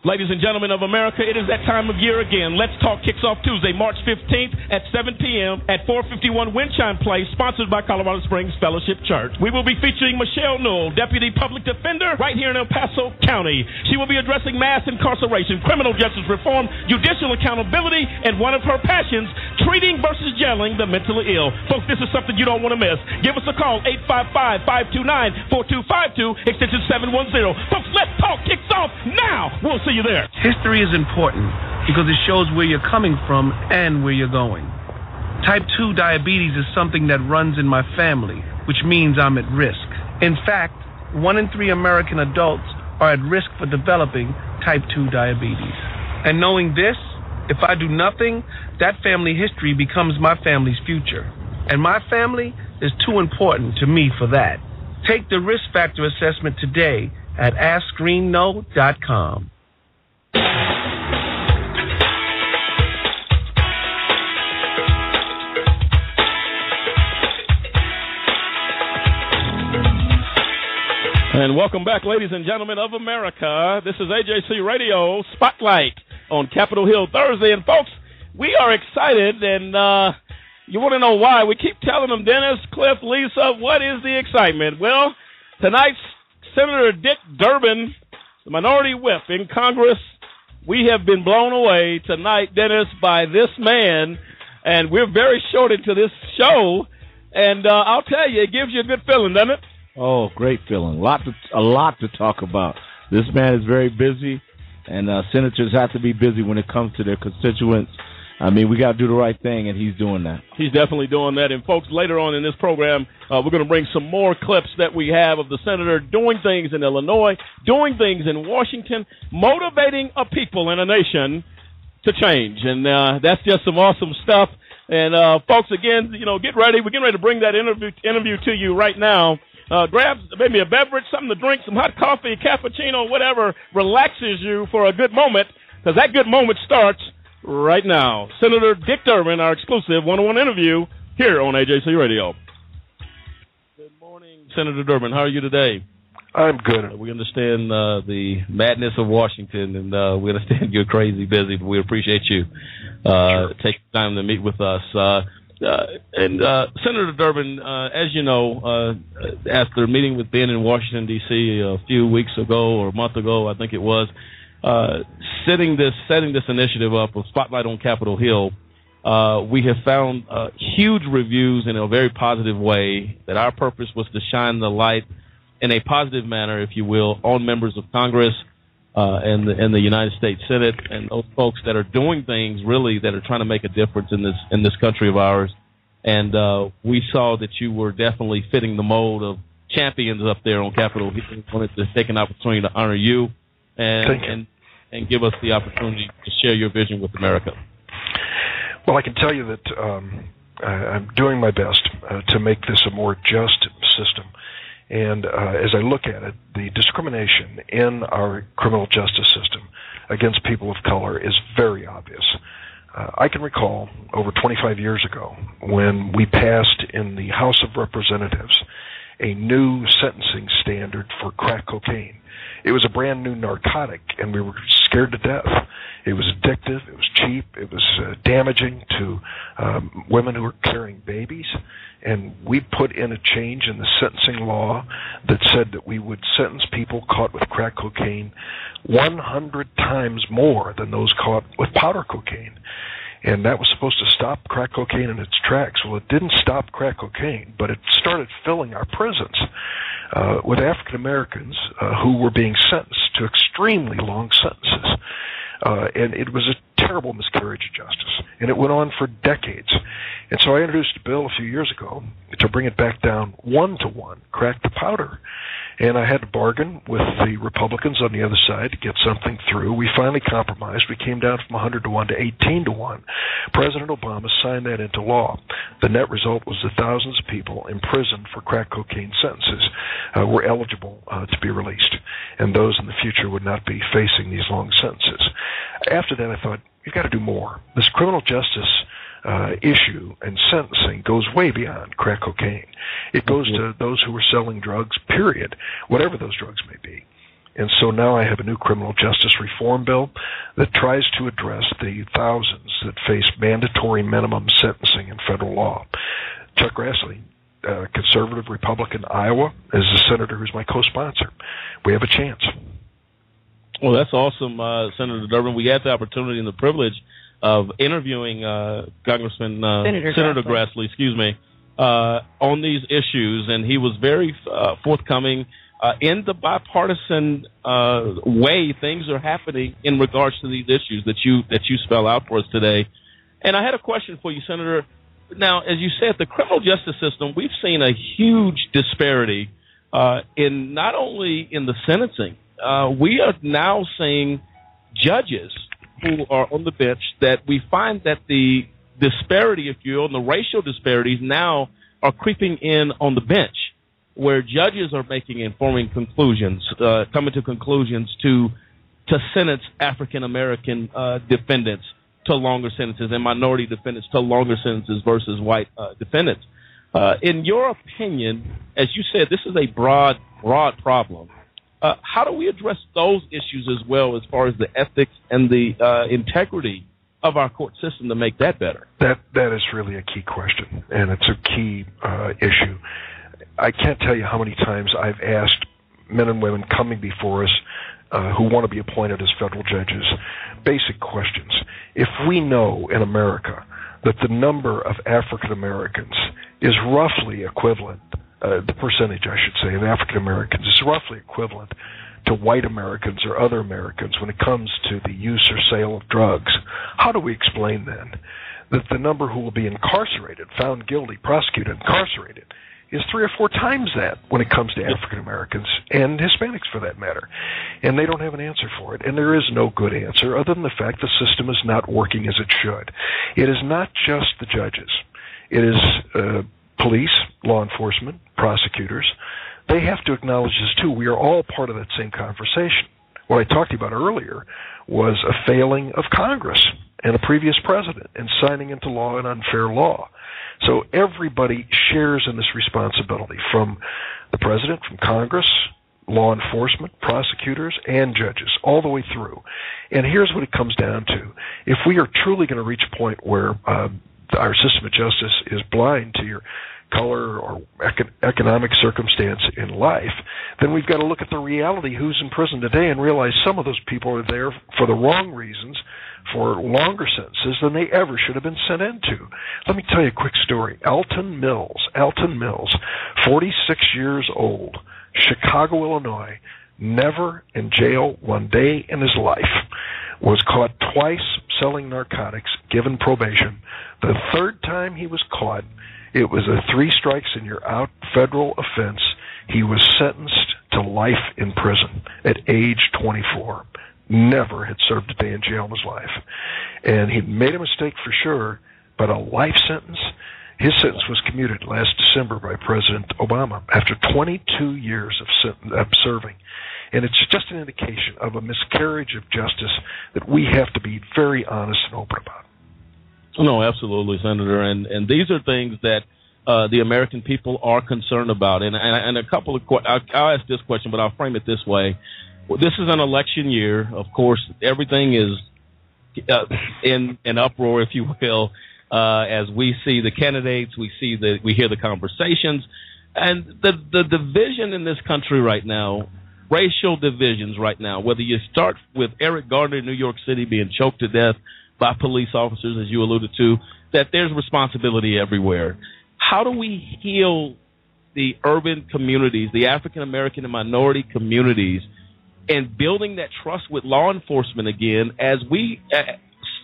Ladies and gentlemen of America, it is that time of year again. Let's Talk kicks off Tuesday, March 15th at 7 p.m. at 451 Windchime Place, sponsored by Colorado Springs Fellowship Church. We will be featuring Michelle Newell, Deputy Public Defender, right here in El Paso County. She will be addressing mass incarceration, criminal justice reform, judicial accountability, and one of her passions, treating versus jailing the mentally ill. Folks, this is something you don't want to miss. Give us a call, 855-529-4252, extension 710. Folks, Let's Talk kicks off now. We'll see you there. History is important because it shows where you're coming from and where you're going. Type 2 diabetes is something that runs in my family, which means I'm at risk. In fact, one in three American adults are at risk for developing type 2 diabetes. And knowing this, if I do nothing, that family history becomes my family's future. And my family is too important to me for that. Take the risk factor assessment today at AskScreenKnow.com. And welcome back, ladies and gentlemen of America. This is AJC Radio Spotlight on Capitol Hill Thursday. And folks, we are excited, and uh, you want to know why. We keep telling them, Dennis, Cliff, Lisa, what is the excitement? Well, tonight's Senator Dick Durbin, the minority whip in Congress, we have been blown away tonight, Dennis, by this man. And we're very short into this show. And uh, I'll tell you, it gives you a good feeling, doesn't it? Oh, great feeling. Lot to a lot to talk about. This man is very busy, and uh, senators have to be busy when it comes to their constituents. I mean, we got to do the right thing, and he's doing that. He's definitely doing that. And folks, later on in this program, uh, we're going to bring some more clips that we have of the senator doing things in Illinois, doing things in Washington, motivating a people and a nation to change. And uh, that's just some awesome stuff. And uh, folks, again, you know, get ready. We're getting ready to bring that interview interview to you right now. Uh, grab maybe a beverage, something to drink, some hot coffee, cappuccino, whatever relaxes you for a good moment, because that good moment starts right now. Senator Dick Durbin, our exclusive one-on-one interview here on AJC Radio. Good morning, Senator Durbin. How are you today? I'm good. Uh, we understand uh, the madness of Washington, and uh, we understand you're crazy busy, but we appreciate you uh, sure. taking time to meet with us. Uh, and uh, Senator Durbin, uh, as you know, uh, after meeting with Ben in Washington D.C. a few weeks ago or a month ago, I think it was, uh, setting this setting this initiative up of Spotlight on Capitol Hill, uh, we have found huge reviews in a very positive way. That our purpose was to shine the light in a positive manner, if you will, on members of Congress uh, and the and the United States Senate and those folks that are doing things really that are trying to make a difference in this in this country of ours. And uh, we saw that you were definitely fitting the mold of champions up there on Capitol. We wanted to take an opportunity to honor you and you. and and give us the opportunity to share your vision with America. Well, I can tell you that um, I'm doing my best uh, to make this a more just system. And uh, as I look at it, the discrimination in our criminal justice system against people of color is very obvious. Uh, I can recall over 25 years ago when we passed in the House of Representatives a new sentencing standard for crack cocaine. It was a brand new narcotic, and we were scared to death. It was addictive. It was cheap. It was uh, damaging to um, women who were carrying babies and we put in a change in the sentencing law that said that we would sentence people caught with crack cocaine 100 times more than those caught with powder cocaine. and that was supposed to stop crack cocaine in its tracks. Well, it didn't stop crack cocaine, but it started filling our prisons uh, with African Americans uh, who were being sentenced to extremely long sentences. Uh, and it was a terrible miscarriage of justice. And it went on for decades. And so I introduced a bill a few years ago to bring it back down one to one, crack to powder. And I had to bargain with the Republicans on the other side to get something through. We finally compromised. We came down from 100 to 1 to 18 to 1. President Obama signed that into law. The net result was that thousands of people imprisoned for crack cocaine sentences uh, were eligible uh, to be released. And those in the future would not be facing these long sentences. After that, I thought, you've got to do more. This criminal justice uh, issue and sentencing goes way beyond crack cocaine. It goes to those who are selling drugs, period, whatever those drugs may be. And so now I have a new criminal justice reform bill that tries to address the thousands that face mandatory minimum sentencing in federal law. Chuck Grassley, uh, conservative Republican Iowa, is a senator who's my co-sponsor. We have a chance. Well, that's awesome, uh, Senator Durbin. We had the opportunity and the privilege of interviewing uh, Congressman uh, Senator, Senator Grassley. Grassley, excuse me, uh, on these issues, and he was very uh, forthcoming uh, in the bipartisan uh, way things are happening in regards to these issues that you that you spell out for us today. And I had a question for you, Senator. Now, as you said, the criminal justice system, we've seen a huge disparity uh, in not only in the sentencing. Uh, we are now seeing judges who are on the bench that we find that the disparity, if you will, and the racial disparities now are creeping in on the bench, where judges are making informing conclusions, uh, coming to conclusions to to sentence African American uh, defendants to longer sentences and minority defendants to longer sentences versus white uh, defendants. Uh, in your opinion, as you said, this is a broad, broad problem. Uh, how do we address those issues as well, as far as the ethics and the uh, integrity of our court system to make that better? That that is really a key question, and it's a key uh, issue. I can't tell you how many times I've asked men and women coming before us uh, who want to be appointed as federal judges basic questions. If we know in America that the number of African Americans is roughly equivalent, uh, the percentage, I should say, of African Americans is roughly equivalent to white Americans or other Americans when it comes to the use or sale of drugs. How do we explain then that the number who will be incarcerated, found guilty, prosecuted, incarcerated, is three or four times that when it comes to African Americans and Hispanics for that matter. And they don't have an answer for it. And there is no good answer other than the fact the system is not working as it should. It is not just the judges. It is uh, police, law enforcement, prosecutors. They have to acknowledge this too. We are all part of that same conversation. What I talked about earlier was a failing of Congress and a previous president in signing into law an unfair law. So everybody shares in this responsibility from the president, from Congress, law enforcement, prosecutors, and judges, all the way through. And here's what it comes down to. If we are truly going to reach a point where uh, our system of justice is blind to your color or econ- economic circumstance in life, then we've got to look at the reality who's in prison today and realize some of those people are there for the wrong reasons for longer sentences than they ever should have been sent into. Let me tell you a quick story. Alton Mills, Alton Mills, 46 years old, Chicago, Illinois, never in jail one day in his life, was caught twice selling narcotics, given probation. The third time he was caught, it was a three strikes and you're out federal offense. He was sentenced to life in prison at age 24 never had served a day in jail in his life. And he made a mistake for sure, but a life sentence, his sentence was commuted last December by President Obama after 22 years of, of serving. And it's just an indication of a miscarriage of justice that we have to be very honest and open about. No, absolutely, Senator. And and these are things that uh, the American people are concerned about. And and, and a couple of I'll, I'll ask this question, but I'll frame it this way: well, this is an election year. Of course, everything is uh, in an uproar, if you will, uh, as we see the candidates, we see the, we hear the conversations, and the the division in this country right now, racial divisions right now. Whether you start with Eric Garner in New York City being choked to death by police officers, as you alluded to, that there's responsibility everywhere. How do we heal the urban communities, the African American and minority communities, and building that trust with law enforcement again as we uh,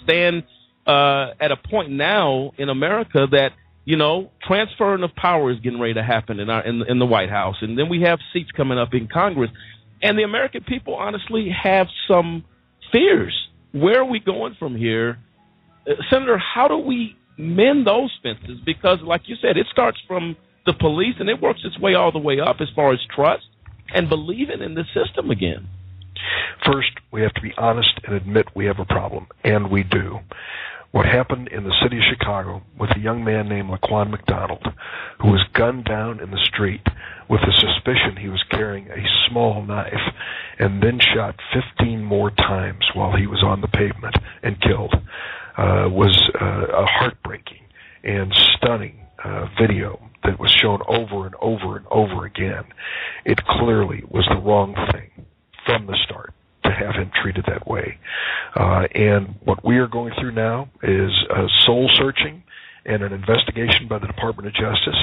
stand uh, at a point now in America that you know transferring of power is getting ready to happen in our in, in the White House, and then we have seats coming up in Congress, and the American people honestly have some fears. Where are we going from here, uh, Senator? How do we mend those fences? Because, like you said, it starts from the police and it works its way all the way up as far as trust and believing in the system again. First, we have to be honest and admit we have a problem, and we do. What happened in the city of Chicago with a young man named Laquan McDonald, who was gunned down in the street with the suspicion he was carrying a small knife, and then shot 15 more times while he was on the pavement and killed, uh, was uh, a heartbreaking and stunning uh, video that was shown over and over and over again. It clearly was the wrong thing from the start to have him treated that way. Uh, and what we are going through now is a soul searching and an investigation by the Department of Justice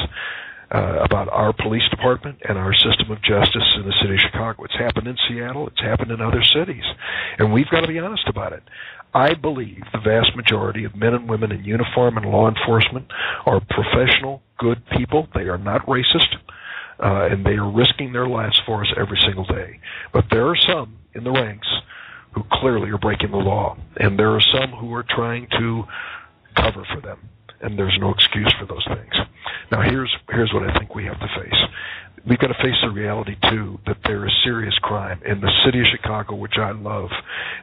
uh, about our police department and our system of justice in the city of Chicago. It's happened in Seattle. It's happened in other cities. And we've got to be honest about it. I believe the vast majority of men and women in uniform and law enforcement are professional, good people. They are not racist uh, and they are risking their lives for us every single day. But there are some in the ranks who clearly are breaking the law, and there are some who are trying to cover for them, and there's no excuse for those things. Now, here's here's what I think we have to face. We've got to face the reality too that there is serious crime in the city of Chicago, which I love,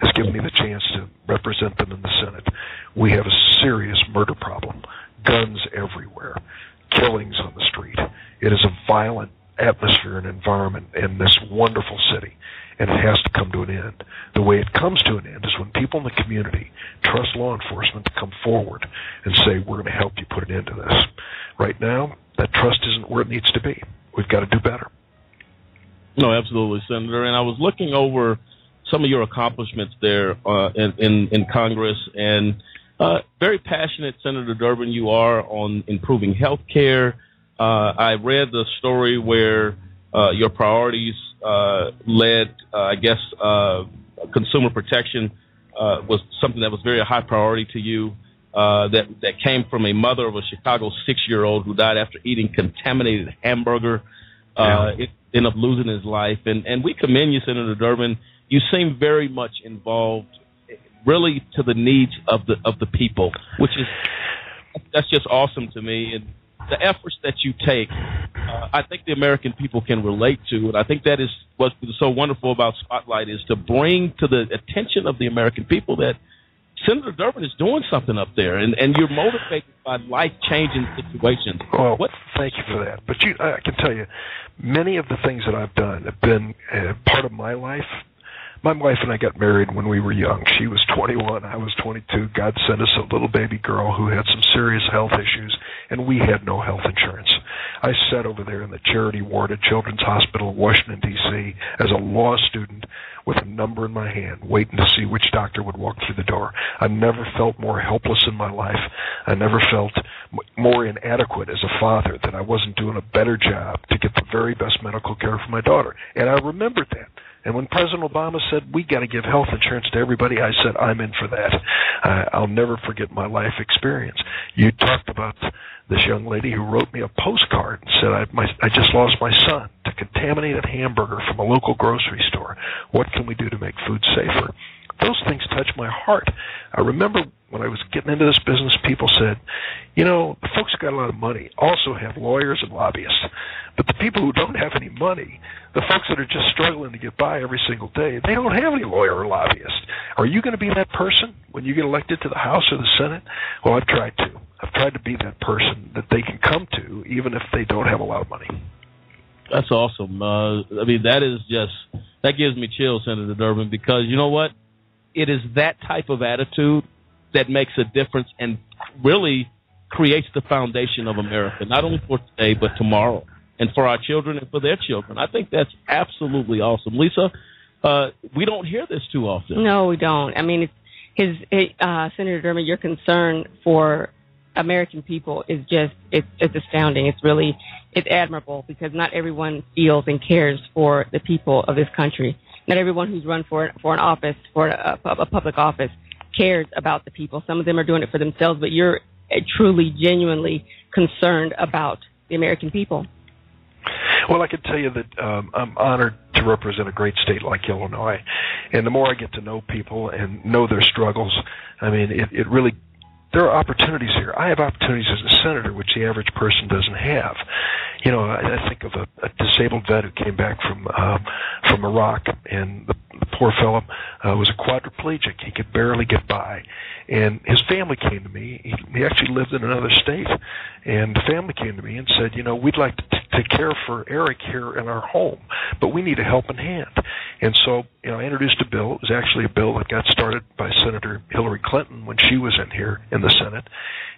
has given me the chance to represent them in the Senate. We have a serious murder problem, guns everywhere, killings on the street. It is a violent atmosphere and environment in this wonderful city, and it has to come to an end. The way it comes to an end is when people in the community trust law enforcement to come forward and say, We're going to help you put an end to this. Right now, that trust isn't where it needs to be. We've got to do better. No, absolutely, Senator. And I was looking over some of your accomplishments there uh, in, in, in Congress, and uh, very passionate, Senator Durbin, you are on improving health care uh, I read the story where uh, your priorities uh, led, uh, I guess, uh, consumer protection uh, was something that was very a high priority to you. Uh, that that came from a mother of a Chicago six-year-old who died after eating contaminated hamburger. Uh, yeah. it ended up losing his life, and and we commend you, Senator Durbin. You seem very much involved, really to the needs of the of the people, which is that's just awesome to me. And the efforts that you take, uh, I think the American people can relate to, and I think that is what's so wonderful about Spotlight is to bring to the attention of the American people that Senator Durbin is doing something up there, and, and you're motivated by life changing situations. Well, what? thank you for that. But you, I can tell you, many of the things that I've done have been uh, part of my life my wife and I got married when we were young. She was 21, I was 22. God sent us a little baby girl who had some serious health issues, and we had no health insurance. I sat over there in the charity ward at Children's Hospital in Washington, D.C. as a law student with a number in my hand, waiting to see which doctor would walk through the door. I never felt more helpless in my life. I never felt more inadequate as a father that I wasn't doing a better job to get the very best medical care for my daughter. And I remembered that. And when President Obama said we got to give health insurance to everybody, I said I'm in for that. Uh, I'll never forget my life experience. You talked about this young lady who wrote me a postcard and said I, my, I just lost my son to contaminated hamburger from a local grocery store. What can we do to make food safer? Those things touch my heart. I remember when I was getting into this business, people said, you know, the folks who got a lot of money also have lawyers and lobbyists. But the people who don't have any money, the folks that are just struggling to get by every single day, they don't have any lawyer or lobbyist. Are you going to be that person when you get elected to the House or the Senate? Well, I've tried to. I've tried to be that person that they can come to, even if they don't have a lot of money. That's awesome. Uh, I mean, that is just that gives me chills, Senator Durbin, because you know what? It is that type of attitude that makes a difference and really creates the foundation of America, not only for today but tomorrow, and for our children and for their children. I think that's absolutely awesome, Lisa. Uh, we don't hear this too often. No, we don't. I mean, his uh, Senator Durbin, your concern for American people is just it's it's astounding. It's really it's admirable because not everyone feels and cares for the people of this country. Not everyone who's run for for an office for a, a public office cares about the people. Some of them are doing it for themselves, but you're truly, genuinely concerned about the American people. Well, I can tell you that um, I'm honored to represent a great state like Illinois, and the more I get to know people and know their struggles, I mean, it, it really there are opportunities here. I have opportunities as a senator, which the average person doesn't have. You know, I, I think of a, a disabled vet who came back from uh, from Iraq, and the, the poor fellow uh, was a quadriplegic. He could barely get by, and his family came to me. He, he actually lived in another state, and the family came to me and said, you know, we'd like to t- take care for Eric here in our home, but we need a helping hand. And so, you know, I introduced a bill. It was actually a bill that got started by Senator Hillary Clinton when she was in here in the Senate,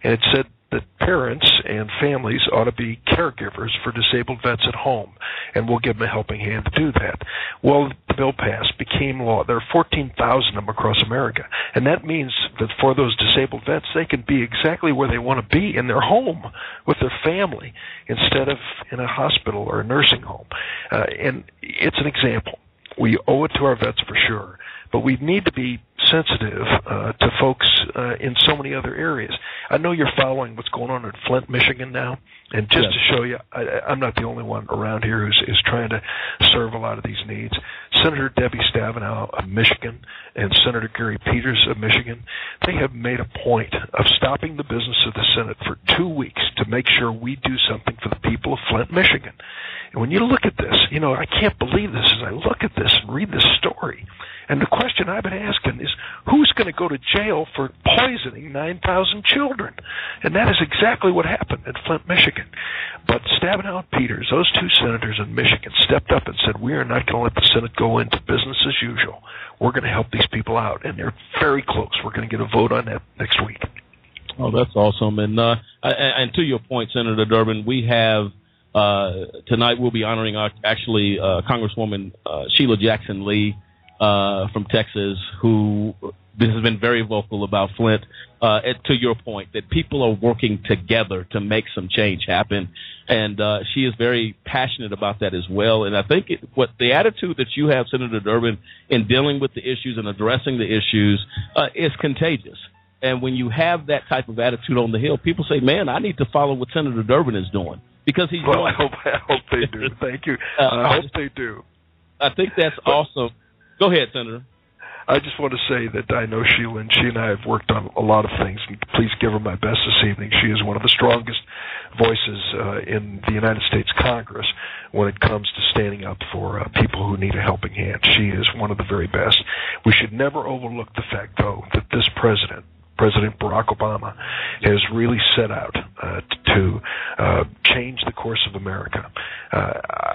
and it said that parents and families ought to be caregivers for disabled vets at home, and we'll give them a helping hand to do that. Well, the bill passed, became law. There are 14,000 of them across America, and that means that for those disabled vets, they can be exactly where they want to be in their home with their family instead of in a hospital or a nursing home. Uh, and it's an example. We owe it to our vets for sure, but we need to be sensitive uh, to folks uh, in so many other areas. I know you're following what's going on in Flint, Michigan now, and just yes. to show you, I, I'm not the only one around here who's is trying to serve a lot of these needs. Senator Debbie Stabenow of Michigan and Senator Gary Peters of Michigan, they have made a point of stopping the business of the Senate for two weeks to make sure we do something for the people of Flint, Michigan. And when you look at this, you know, I can't believe this as I look at this and read this story. And the question I've been asking is, who's going to go to jail for poisoning 9,000 children? And that is exactly what happened in Flint, Michigan. But Stabenow and Peters, those two senators in Michigan, stepped up and said, we are not going to let the Senate go into business as usual. We're going to help these people out. And they're very close. We're going to get a vote on that next week. Oh, that's awesome. And, uh, and to your point, Senator Durbin, we have uh, tonight we'll be honoring our, actually uh, Congresswoman uh, Sheila Jackson Lee uh, from Texas, who has been very vocal about Flint. Uh, to your point, that people are working together to make some change happen, and uh, she is very passionate about that as well. And I think it, what the attitude that you have, Senator Durbin, in dealing with the issues and addressing the issues uh, is contagious. And when you have that type of attitude on the Hill, people say, "Man, I need to follow what Senator Durbin is doing." because he's. Well, I hope, I hope they do. Thank you. Uh, I hope they do. I think that's awesome. Go ahead, Senator. I just want to say that I know Sheila and she and I have worked on a lot of things. And please give her my best this evening. She is one of the strongest voices uh, in the United States Congress when it comes to standing up for uh, people who need a helping hand. She is one of the very best. We should never overlook the fact, though, that this president President Barack Obama has really set out uh, to uh, change the course of America. Uh,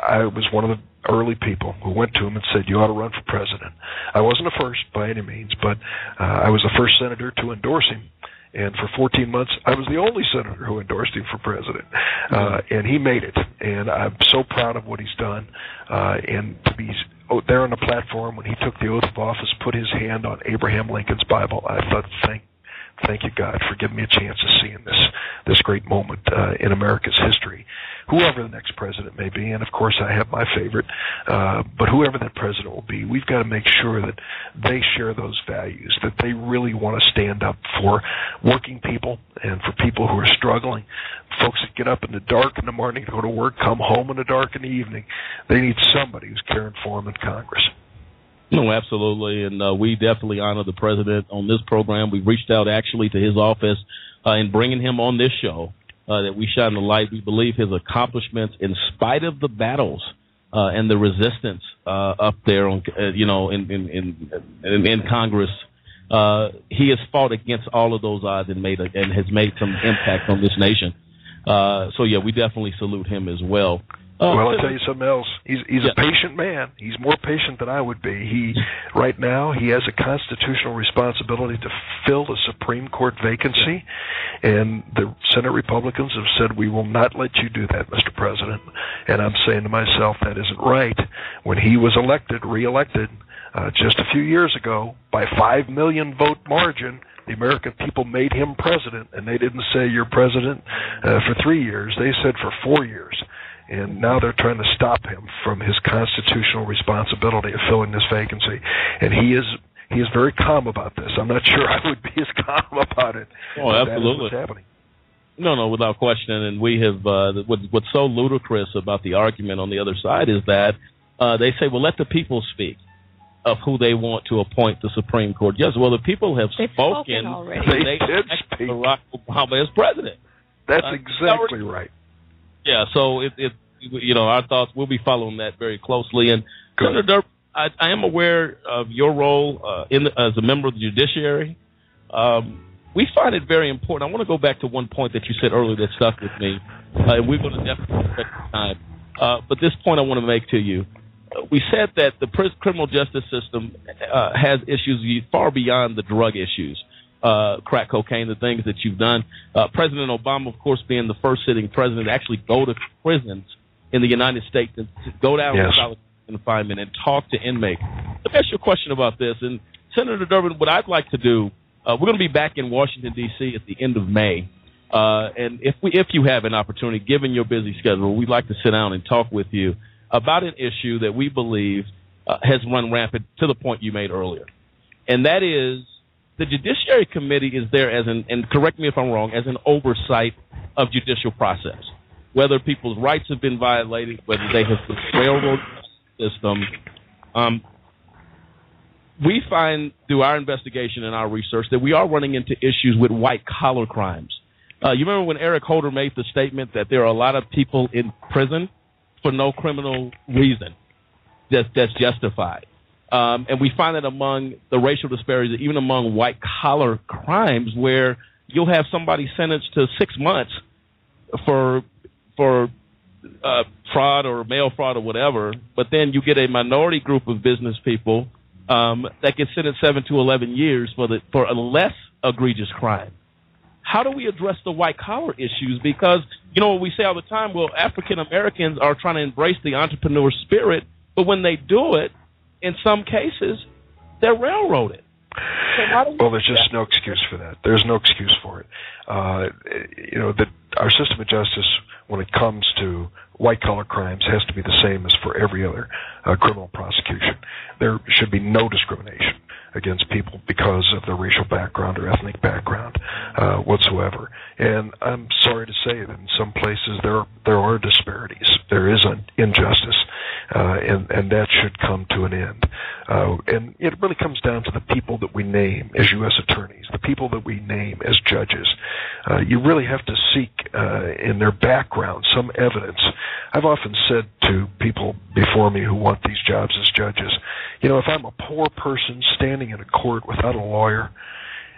I was one of the early people who went to him and said, "You ought to run for president." I wasn't the first by any means, but uh, I was the first senator to endorse him. And for 14 months, I was the only senator who endorsed him for president, uh, and he made it. And I'm so proud of what he's done. Uh, and to be oh, there on the platform when he took the oath of office, put his hand on Abraham Lincoln's Bible, I thought, thank Thank you, God, for giving me a chance of seeing this this great moment uh, in America's history. Whoever the next president may be, and of course I have my favorite, uh, but whoever that president will be, we've got to make sure that they share those values, that they really want to stand up for working people and for people who are struggling, folks that get up in the dark in the morning to go to work, come home in the dark in the evening. They need somebody who's caring for them in Congress. No, absolutely, and uh, we definitely honor the president on this program. We reached out actually to his office uh, in bringing him on this show uh, that we shine the light. We believe his accomplishments, in spite of the battles uh, and the resistance uh, up there, on uh, you know, in in in, in, Congress. Uh, he has fought against all of those odds and made a, and has made some impact on this nation. Uh, so yeah, we definitely salute him as well. Oh, well, I'll tell you something else. He's he's yeah. a patient man. He's more patient than I would be. He right now he has a constitutional responsibility to fill the Supreme Court vacancy, and the Senate Republicans have said we will not let you do that, Mr. President. And I'm saying to myself that isn't right. When he was elected, reelected, Uh, just a few years ago, by five million vote margin, the American people made him president, and they didn't say you're president uh, for three years. They said for four years. And now they're trying to stop him from his constitutional responsibility of filling this vacancy. And he is he is very calm about this. I'm not sure I would be as calm about it. Oh, absolutely. what's happening. No, no, without question. And we have uh, what, what's so ludicrous about the argument on the other side is that uh, they say, "Well, let the people speak." Of who they want to appoint the Supreme Court judge. Well, the people have They've spoken. spoken already. They They did speak. Barack Obama as president. That's Uh, exactly right. Yeah, so it, it you know our thoughts. We'll be following that very closely. And Good. Senator Durp, I, I am aware of your role uh, in the, as a member of the judiciary. Um, we find it very important. I want to go back to one point that you said earlier that stuck with me, uh, and we're going to definitely take the time. Uh, but this point I want to make to you. Uh, we said that the criminal justice system uh, has issues far beyond the drug issues, uh, crack cocaine, the things that you've done. Uh, President Obama, of course, being the first sitting president, to actually go to prisons in the United States and go down Yes. to solitary confinement and talk to inmates. Let me ask you a question about this. And Senator Durbin, what I'd like to do, uh, we're going to be back in Washington D.C. at the end of May. Uh, and if we, if you have an opportunity, given your busy schedule, we'd like to sit down and talk with you about an issue that we believe uh, has run rampant to the point you made earlier, and that is the Judiciary Committee is there as an and correct me if I'm wrong as an oversight of judicial process, whether people's rights have been violated, whether they have been railroaded the system. Um, we find through our investigation and our research that we are running into issues with white collar crimes. Uh, you remember when Eric Holder made the statement that there are a lot of people in prison for no criminal reason that's, that's justified. Um, and we find that among the racial disparities, even among white collar crimes, where you'll have somebody sentenced to six months for for uh, fraud or mail fraud or whatever, but then you get a minority group of business people um, that get sentenced seven to eleven years for the for a less egregious crime. How do we address the white collar issues? Because you know we say all the time. Well, African Americans are trying to embrace the entrepreneur spirit, but when they do it, in some cases, they're railroaded. So how do we Well, there's just that? no excuse for that. There's no excuse for it. Uh, you know, that our system of justice, when it comes to white collar crimes, has to be the same as for every other uh, criminal prosecution. There should be no discrimination against people because of their racial background or ethnic background uh, whatsoever. And I'm sorry to say that in some places there there are disparities. There is an injustice, uh, and and that should come to an end. Uh, and it really comes down to the people that we name as U.S. attorneys, the people that we name as judges. Uh, you really have to seek uh, in their background some evidence. I've often said to people before me who want these jobs as judges, you know, if I'm a poor person standing in a court without a lawyer,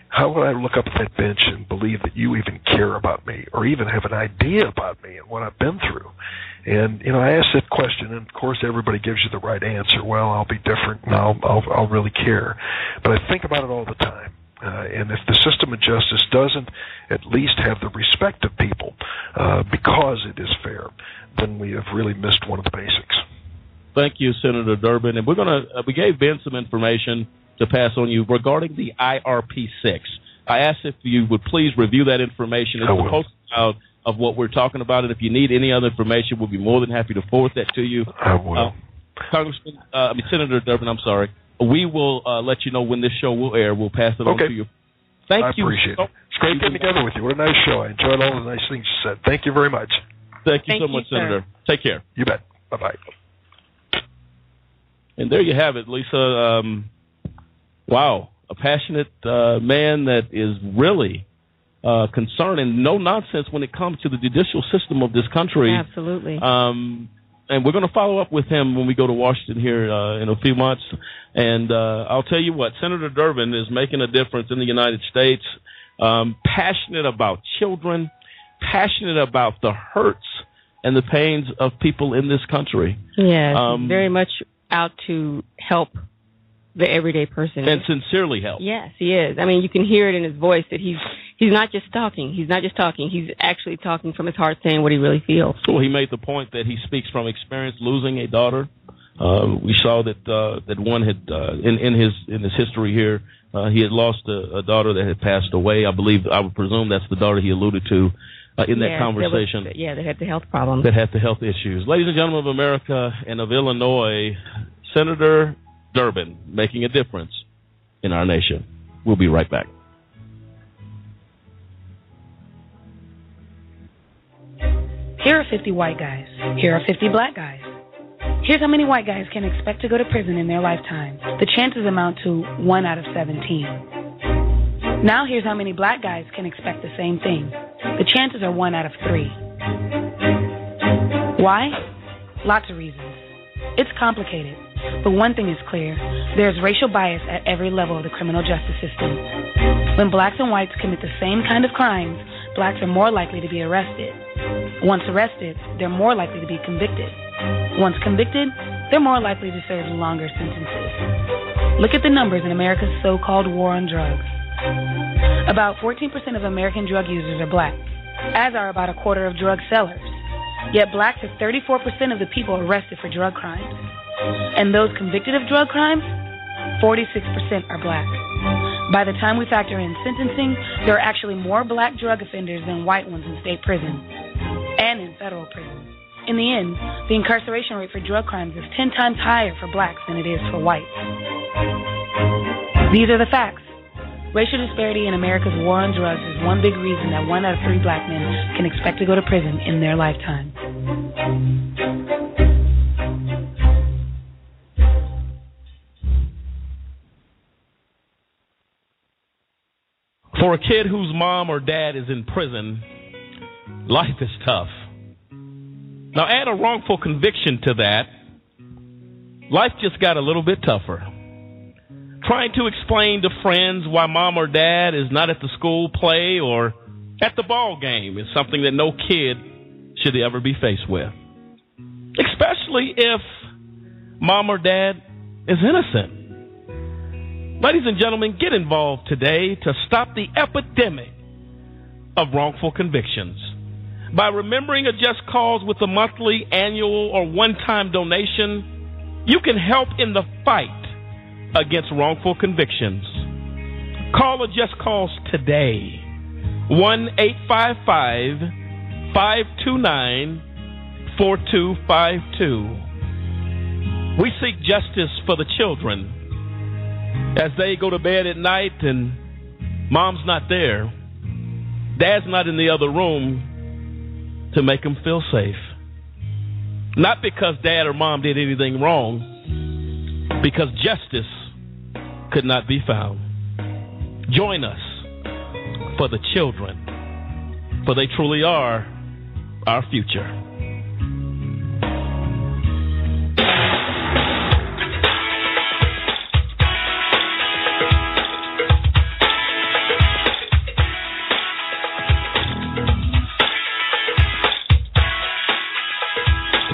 how would I look up at that bench and believe that you even care about me or even have an idea about me and what I've been through? And you know, I ask that question, and of course, everybody gives you the right answer. Well, I'll be different, and I'll I'll, I'll really care. But I think about it all the time. Uh, and if the system of justice doesn't at least have the respect of people uh, because it is fair, then we have really missed one of the basics. Thank you, Senator Durbin. And we're going to, uh, we gave Ben some information to pass on you regarding the IRP6. I asked if you would please review that information. It's I will. out of what we're talking about. And if you need any other information, we'll be more than happy to forward that to you. I will. Uh, Congressman, uh, I mean, Senator Durbin, I'm sorry. We will uh, let you know when this show will air. We'll pass it on to you. Thank I you. I appreciate so- it. It's great getting together with you. What a nice show. I enjoyed all the nice things you said. Thank you very much. Thank you Thank so you, much, sir. Senator. Take care. You bet. Bye bye. And there you have it, Lisa. Um, wow, a passionate uh, man that is really uh, concerned and no nonsense when it comes to the judicial system of this country. Absolutely. Um, and we're going to follow up with him when we go to Washington here uh, in a few months. And uh, I'll tell you what, Senator Durbin is making a difference in the United States. Um, passionate about children, passionate about the hurts and the pains of people in this country. Yes, Um, very much out to help the everyday person. and sincerely help. Yes, he is. I mean, you can hear it in his voice that he's he's not just talking. He's not just talking. He's actually talking from his heart, saying what he really feels. Well, he made the point that he speaks from experience losing a daughter Uh, we saw that uh, that one had uh, in in his in his history here, uh, he had lost a, a daughter that had passed away. I believe I would presume that's the daughter he alluded to uh, in that Yeah, conversation. that was- yeah, they had the health problems. that had the health issues. Ladies and gentlemen of America and of Illinois, Senator Durbin making a difference in our nation. We'll be right back. Here are 50 white guys. Here are 50 black guys. Here's how many white guys can expect to go to prison in their lifetime. The chances amount to 1 out of 17. Now here's how many black guys can expect the same thing. The chances are 1 out of 3. Why? Lots of reasons. It's complicated, but one thing is clear there's racial bias at every level of the criminal justice system. When blacks and whites commit the same kind of crimes, blacks are more likely to be arrested. Once arrested, they're more likely to be convicted. Once convicted, they're more likely to serve longer sentences. Look at the numbers in America's so called war on drugs. About 14% of American drug users are black, as are about a quarter of drug sellers. Yet blacks are 34% of the people arrested for drug crimes. And those convicted of drug crimes, 46% are black. By the time we factor in sentencing, there are actually more black drug offenders than white ones in state prison and in federal prison. In the end, the incarceration rate for drug crimes is 10 times higher for blacks than it is for whites. These are the facts. Racial disparity in America's war on drugs is one big reason that one out of three black men can expect to go to prison in their lifetime. For a kid whose mom or dad is in prison, life is tough. Now, add a wrongful conviction to that, life just got a little bit tougher. Trying to explain to friends why mom or dad is not at the school play or at the ball game is something that no kid should ever be faced with. Especially if mom or dad is innocent. Ladies and gentlemen, get involved today to stop the epidemic of wrongful convictions. By remembering a just cause with a monthly, annual, or one time donation, you can help in the fight against wrongful convictions. Call a just cause today 1 855 529 4252. We seek justice for the children as they go to bed at night and mom's not there, dad's not in the other room to make them feel safe. Not because dad or mom did anything wrong, because justice could not be found. Join us for the children, for they truly are our future.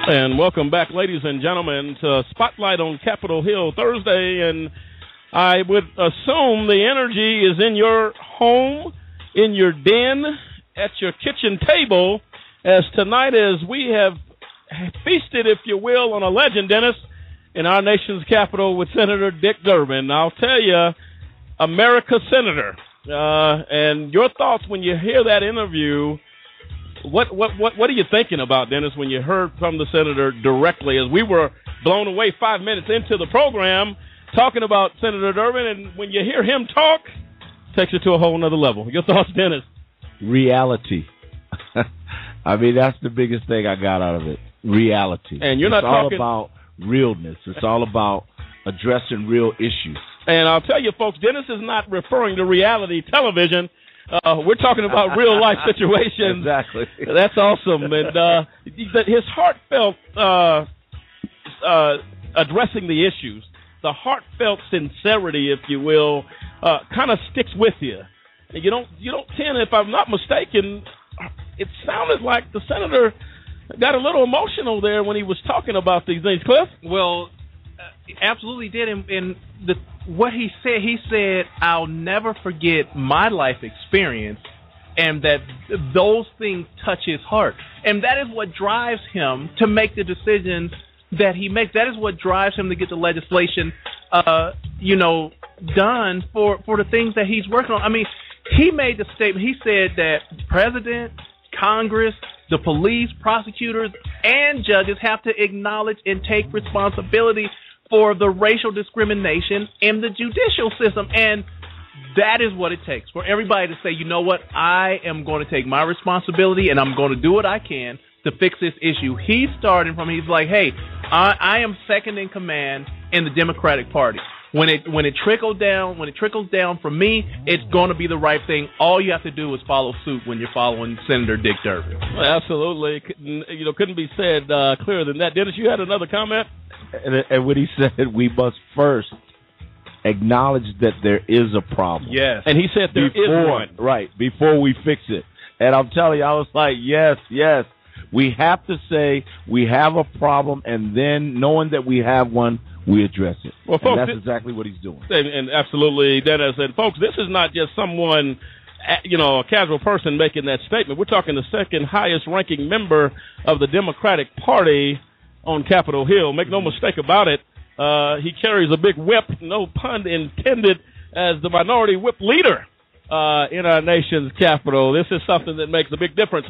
And welcome back, ladies and gentlemen, to Spotlight on Capitol Hill Thursday. And I would assume the energy is in your home, in your den, at your kitchen table, as tonight, as we have feasted, if you will, on a legend, Dennis, in our nation's capital with Senator Dick Durbin. I'll tell you, America Senator. Uh, and your thoughts when you hear that interview what what what what are you thinking about, Dennis, when you heard from the senator directly? As we were blown away five minutes into the program talking about Senator Durbin, and when you hear him talk, takes you to a whole nother level. Your thoughts, Dennis? Reality. I mean, that's the biggest thing I got out of it. Reality. And you're it's not talking- about realness. It's all about addressing real issues. And I'll tell you, folks, Dennis is not referring to reality television. Uh, we're talking about real life situations. Exactly. That's awesome. And uh, his heartfelt uh, uh, addressing the issues, the heartfelt sincerity, if you will, uh, kind of sticks with you. You don't you don't tend, if I'm not mistaken, it sounded like the senator got a little emotional there when he was talking about these things. Cliff? Well, uh, absolutely did. And, and the what he said, he said, "I'll never forget my life experience." And that those things touch his heart, and that is what drives him to make the decisions that he makes. That is what drives him to get the legislation, uh, you know, done for for the things that he's working on. I mean, he made the statement. He said that president, Congress, the police, prosecutors, and judges have to acknowledge and take responsibility for the racial discrimination in the judicial system. And that is what it takes for everybody to say, you know what, I am going to take my responsibility and I'm going to do what I can to fix this issue. He's starting from, he's like, hey, I, I am second in command in the Democratic Party. When it when it trickles down, when it trickles down from me, it's going to be the right thing. All you have to do is follow suit when you're following Senator Dick Durbin. Well, absolutely, you know, couldn't be said uh, clearer than that. Dennis, you had another comment, and, and what he said, we must first acknowledge that there is a problem. Yes. And he said there before, is one. Right, before we fix it. And I'm telling you, I was like, yes, yes. We have to say we have a problem, and then knowing that we have one, we address it. Well, folks, and that's exactly what he's doing. And, and absolutely, Dennis. And folks, this is not just someone, you know, a casual person making that statement. We're talking the second highest ranking member of the Democratic Party on Capitol Hill. Make no mistake about it. Uh, he carries a big whip, no pun intended, as the minority whip leader uh, in our nation's capital. This is something that makes a big difference.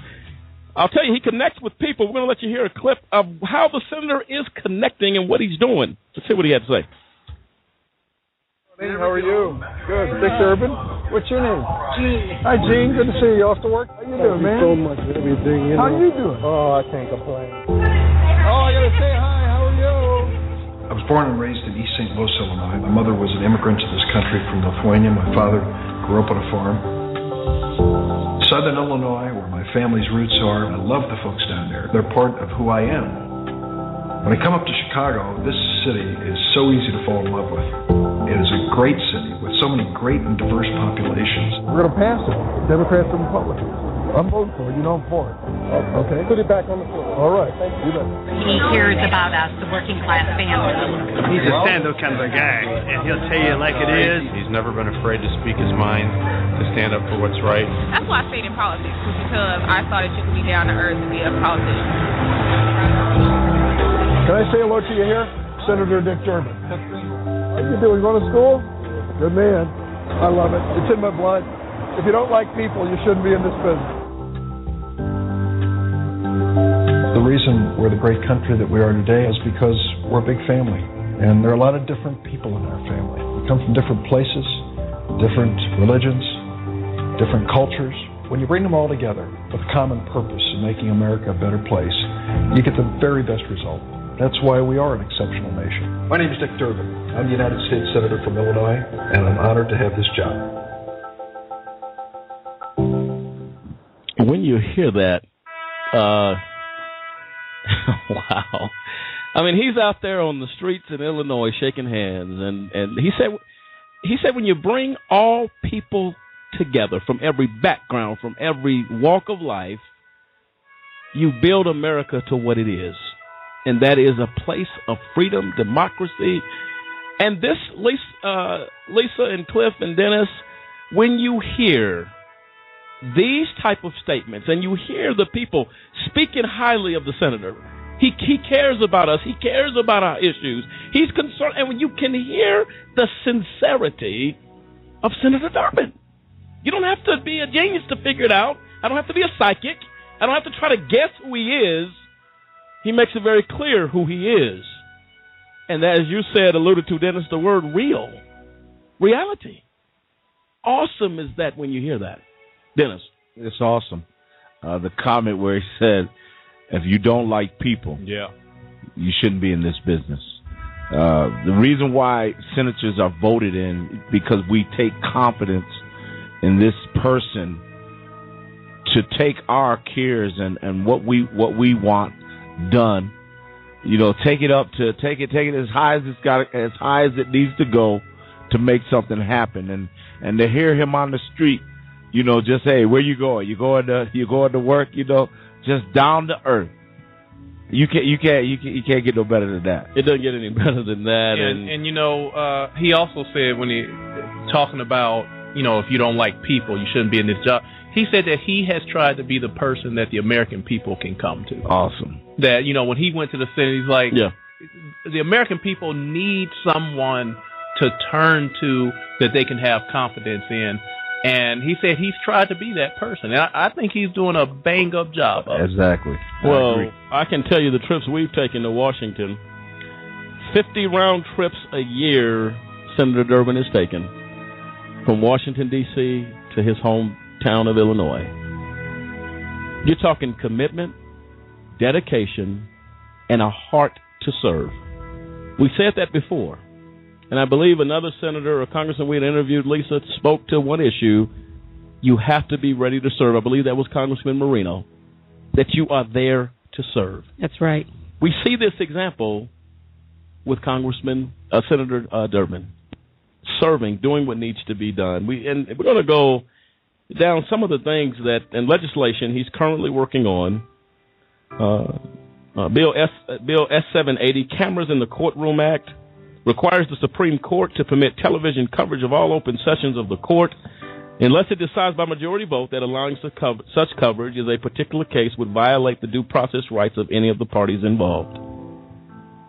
I'll tell you, he connects with people. We're going to let you hear a clip of how the senator is connecting and what he's doing. Let's see what he had to say. Hey, how are you? Good. Dick Durbin. What's your name? Gene. Hi, Gene. Good to see you. Off to work? How you doing, man? so much for everything. You How know. you doing? Oh, I can't complain. Oh, I gotta say hi. How are you? I was born and raised in East St. Louis, Illinois. My mother was an immigrant to this country from Lithuania. My father grew up on a farm. Southern Illinois, where my family's roots are, I love the folks down there. They're part of who I am. When I come up to Chicago, this city is so easy to fall in love with. It is a great city with so many great and diverse populations. We're gonna pass it. Democrats and Republicans. I'm voting for it. You know I'm for it. Okay. Put it back on the floor. All right. Thank you. He cares about us, the working class family. He's a stand-up kind of a guy, and he'll tell you like it is. He's never been afraid to speak his mind, to stand up for what's right. That's why I stayed in politics, because I thought that you could be down to earth and be a politician. Can I say hello to you here? Senator Dick Durbin. How you doing? Going to school? Good man. I love it. It's in my blood. If you don't like people, you shouldn't be in this business. The reason we're the great country that we are today is because we're a big family. And there are a lot of different people in our family. We come from different places, different religions, different cultures. When you bring them all together with a common purpose of making America a better place, you get the very best result. That's why we are an exceptional nation. My name is Dick Durbin. I'm the United States Senator from Illinois, and I'm honored to have this job. when you hear that, uh, wow. I mean, he's out there on the streets in Illinois shaking hands, and and he said, he said, when you bring all people together from every background, from every walk of life, you build America to what it is, and that is a place of freedom, democracy, and this, Lisa, uh, Lisa and Cliff and Dennis, when you hear these type of statements and you hear the people speaking highly of the senator. He he cares about us. He cares about our issues. He's concerned and you can hear the sincerity of senator durbin. You don't have to be a genius to figure it out. I don't have to be a psychic. I don't have to try to guess who he is. He makes it very clear who he is. And as you said alluded to dennis the word real reality. Awesome is that when you hear that Dennis. It's awesome. Uh, the comment where he said, if you don't like people, yeah, you shouldn't be in this business. Uh, the reason why senators are voted in because we take confidence in this person to take our cares and, and what we what we want done. You know, take it up to take it take it as high as it's got as high as it needs to go to make something happen and and to hear him on the street you know, just hey, where you going? You going to you going to work? You know, just down to earth. You can't you can't you can't, you can't get no better than that. It doesn't get any better than that. And, And, and you know, uh, he also said when he talking about you know if you don't like people, you shouldn't be in this job. He said that he has tried to be the person that the American people can come to. Awesome. That you know when he went to the Senate, he's like, yeah. the American people need someone to turn to that they can have confidence in. And he said he's tried to be that person, and I, I think he's doing a bang up job. Of it. Exactly. Well, I, I can tell you the trips we've taken to Washington. Fifty round trips a year, Senator Durbin has taken from Washington D.C. to his hometown of Illinois. You're talking commitment, dedication, and a heart to serve. We said that before. And I believe another senator or congressman we had interviewed, Lisa, spoke to one issue. You have to be ready to serve. I believe that was Congressman Marino, that you are there to serve. That's right. We see this example with Congressman uh, Senator uh, Durbin, serving, doing what needs to be done. We and we're going to go down some of the things that in legislation he's currently working on. Uh, uh, Bill S uh, Bill S seven eighty Cameras in the Courtroom Act requires the Supreme Court to permit television coverage of all open sessions of the court unless it decides by majority vote that allowing such, coverage is a particular case would violate the due process rights of any of the parties involved.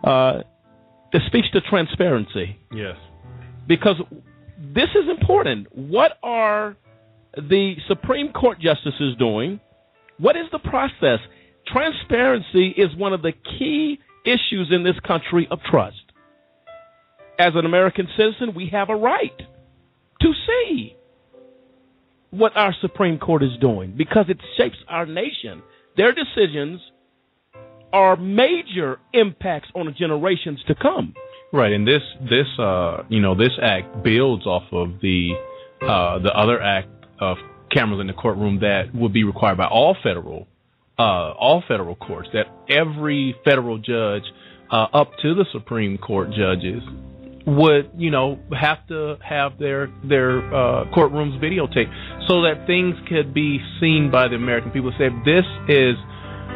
Uh, this speaks to transparency Yes. because this is important. What are the Supreme Court justices doing? What is the process? Transparency is one of the key issues in this country of trust. As an American citizen, we have a right to see what our Supreme Court is doing because it shapes our nation. Their decisions are major impacts on the generations to come. Right, and this this uh you know this act builds off of the uh the other act of cameras in the courtroom that would be required by all federal uh all federal courts that every federal judge uh up to the Supreme Court judges would you know have to have their their uh courtrooms videotaped so that things could be seen by the American people say this is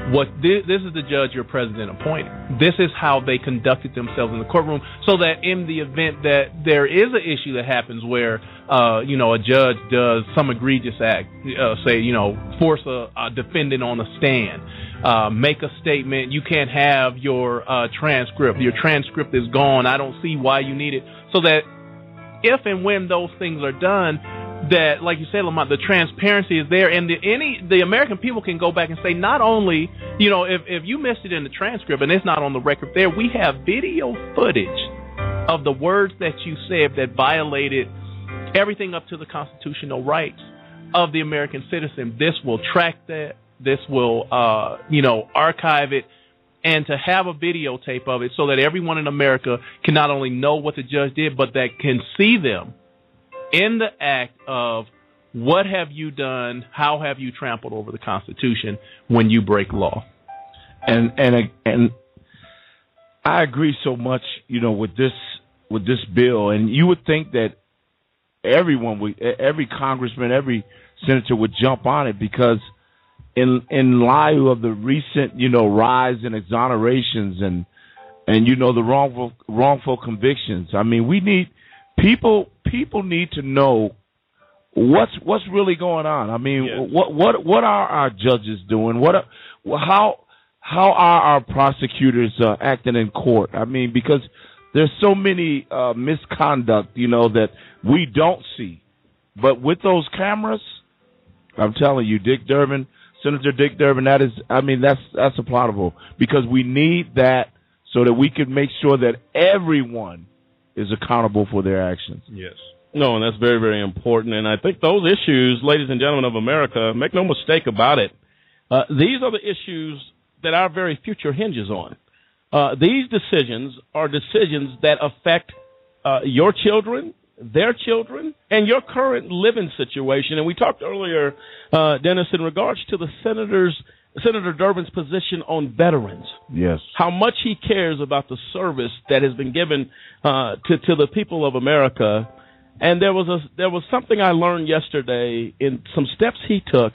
what this, this is the judge your president appointed. This is how they conducted themselves in the courtroom, so that in the event that there is an issue that happens where uh, you know a judge does some egregious act, uh, say you know force a, a defendant on a stand, uh, make a statement, you can't have your uh, transcript. Your transcript is gone. I don't see why you need it. So that if and when those things are done, that, like you said, Lamont, the transparency is there, and the any the American people can go back and say, not only, you know, if if you missed it in the transcript and it's not on the record there, we have video footage of the words that you said that violated everything up to the constitutional rights of the American citizen. This will track that. This will, uh, you know, archive it. And to have a videotape of it so that everyone in America can not only know what the judge did, but that can see them in the act of what have you done? How have you trampled over the Constitution when you break law? and and and I agree so much, you know, with this with this bill, and you would think that everyone would, every congressman, every senator would jump on it because in in light of the recent, you know, rise in exonerations and and you know the wrongful wrongful convictions. I mean, we need people people need to know what's what's really going on. I mean, what what what are our judges doing? What are, how how are our prosecutors uh, acting in court? I mean, because there's so many uh, misconduct, you know, that we don't see. But with those cameras, I'm telling you, Dick Durbin, Senator Dick Durbin, that is, I mean, that's that's applaudable because we need that so that we can make sure that everyone is accountable for their actions. Yes. No, and that's very, very important. And I think those issues, ladies and gentlemen of America, make no mistake about it. Uh, these are the issues that our very future hinges on. Uh, these decisions are decisions that affect uh, your children, their children, and your current living situation. And we talked earlier, uh, Dennis, in regards to the senators, Senator Durbin's position on veterans. Yes. How much he cares about the service that has been given uh, to to the people of America. And there was a there was something I learned yesterday in some steps he took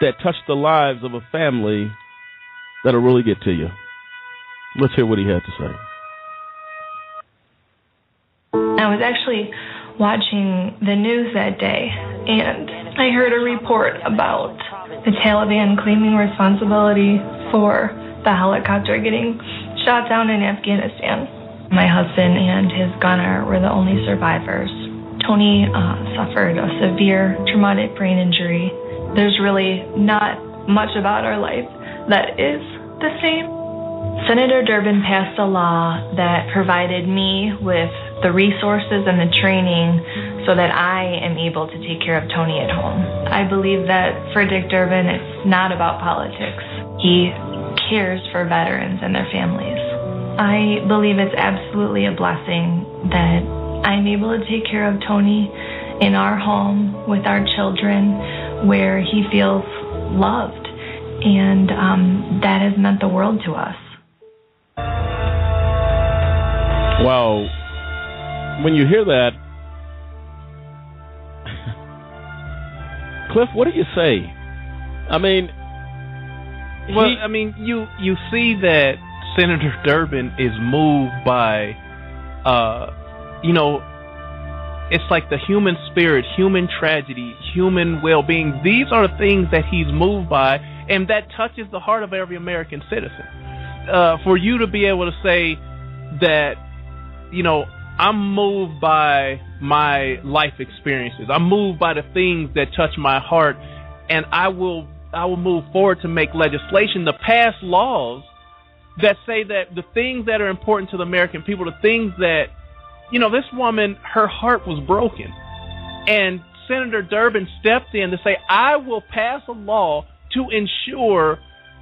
that touched the lives of a family that'll really get to you. Let's hear what he had to say. I was actually watching the news that day, and I heard a report about the Taliban claiming responsibility for the helicopter getting shot down in Afghanistan. My husband and his gunner were the only survivors. Tony uh, suffered a severe traumatic brain injury. There's really not much about our life that is the same. Senator Durbin passed a law that provided me with the resources and the training so that I am able to take care of Tony at home. I believe that for Dick Durbin, it's not about politics. He cares for veterans and their families. I believe it's absolutely a blessing that I'm able to take care of Tony in our home with our children where he feels loved. And um, that has meant the world to us. Well, when you hear that, Cliff, what do you say? I mean, well, he, I mean, you you see that Senator Durbin is moved by, uh, you know, it's like the human spirit, human tragedy, human well-being. These are the things that he's moved by, and that touches the heart of every American citizen. Uh, for you to be able to say that, you know, I'm moved by my life experiences. I'm moved by the things that touch my heart, and I will I will move forward to make legislation to pass laws that say that the things that are important to the American people, the things that you know, this woman, her heart was broken, and Senator Durbin stepped in to say, "I will pass a law to ensure."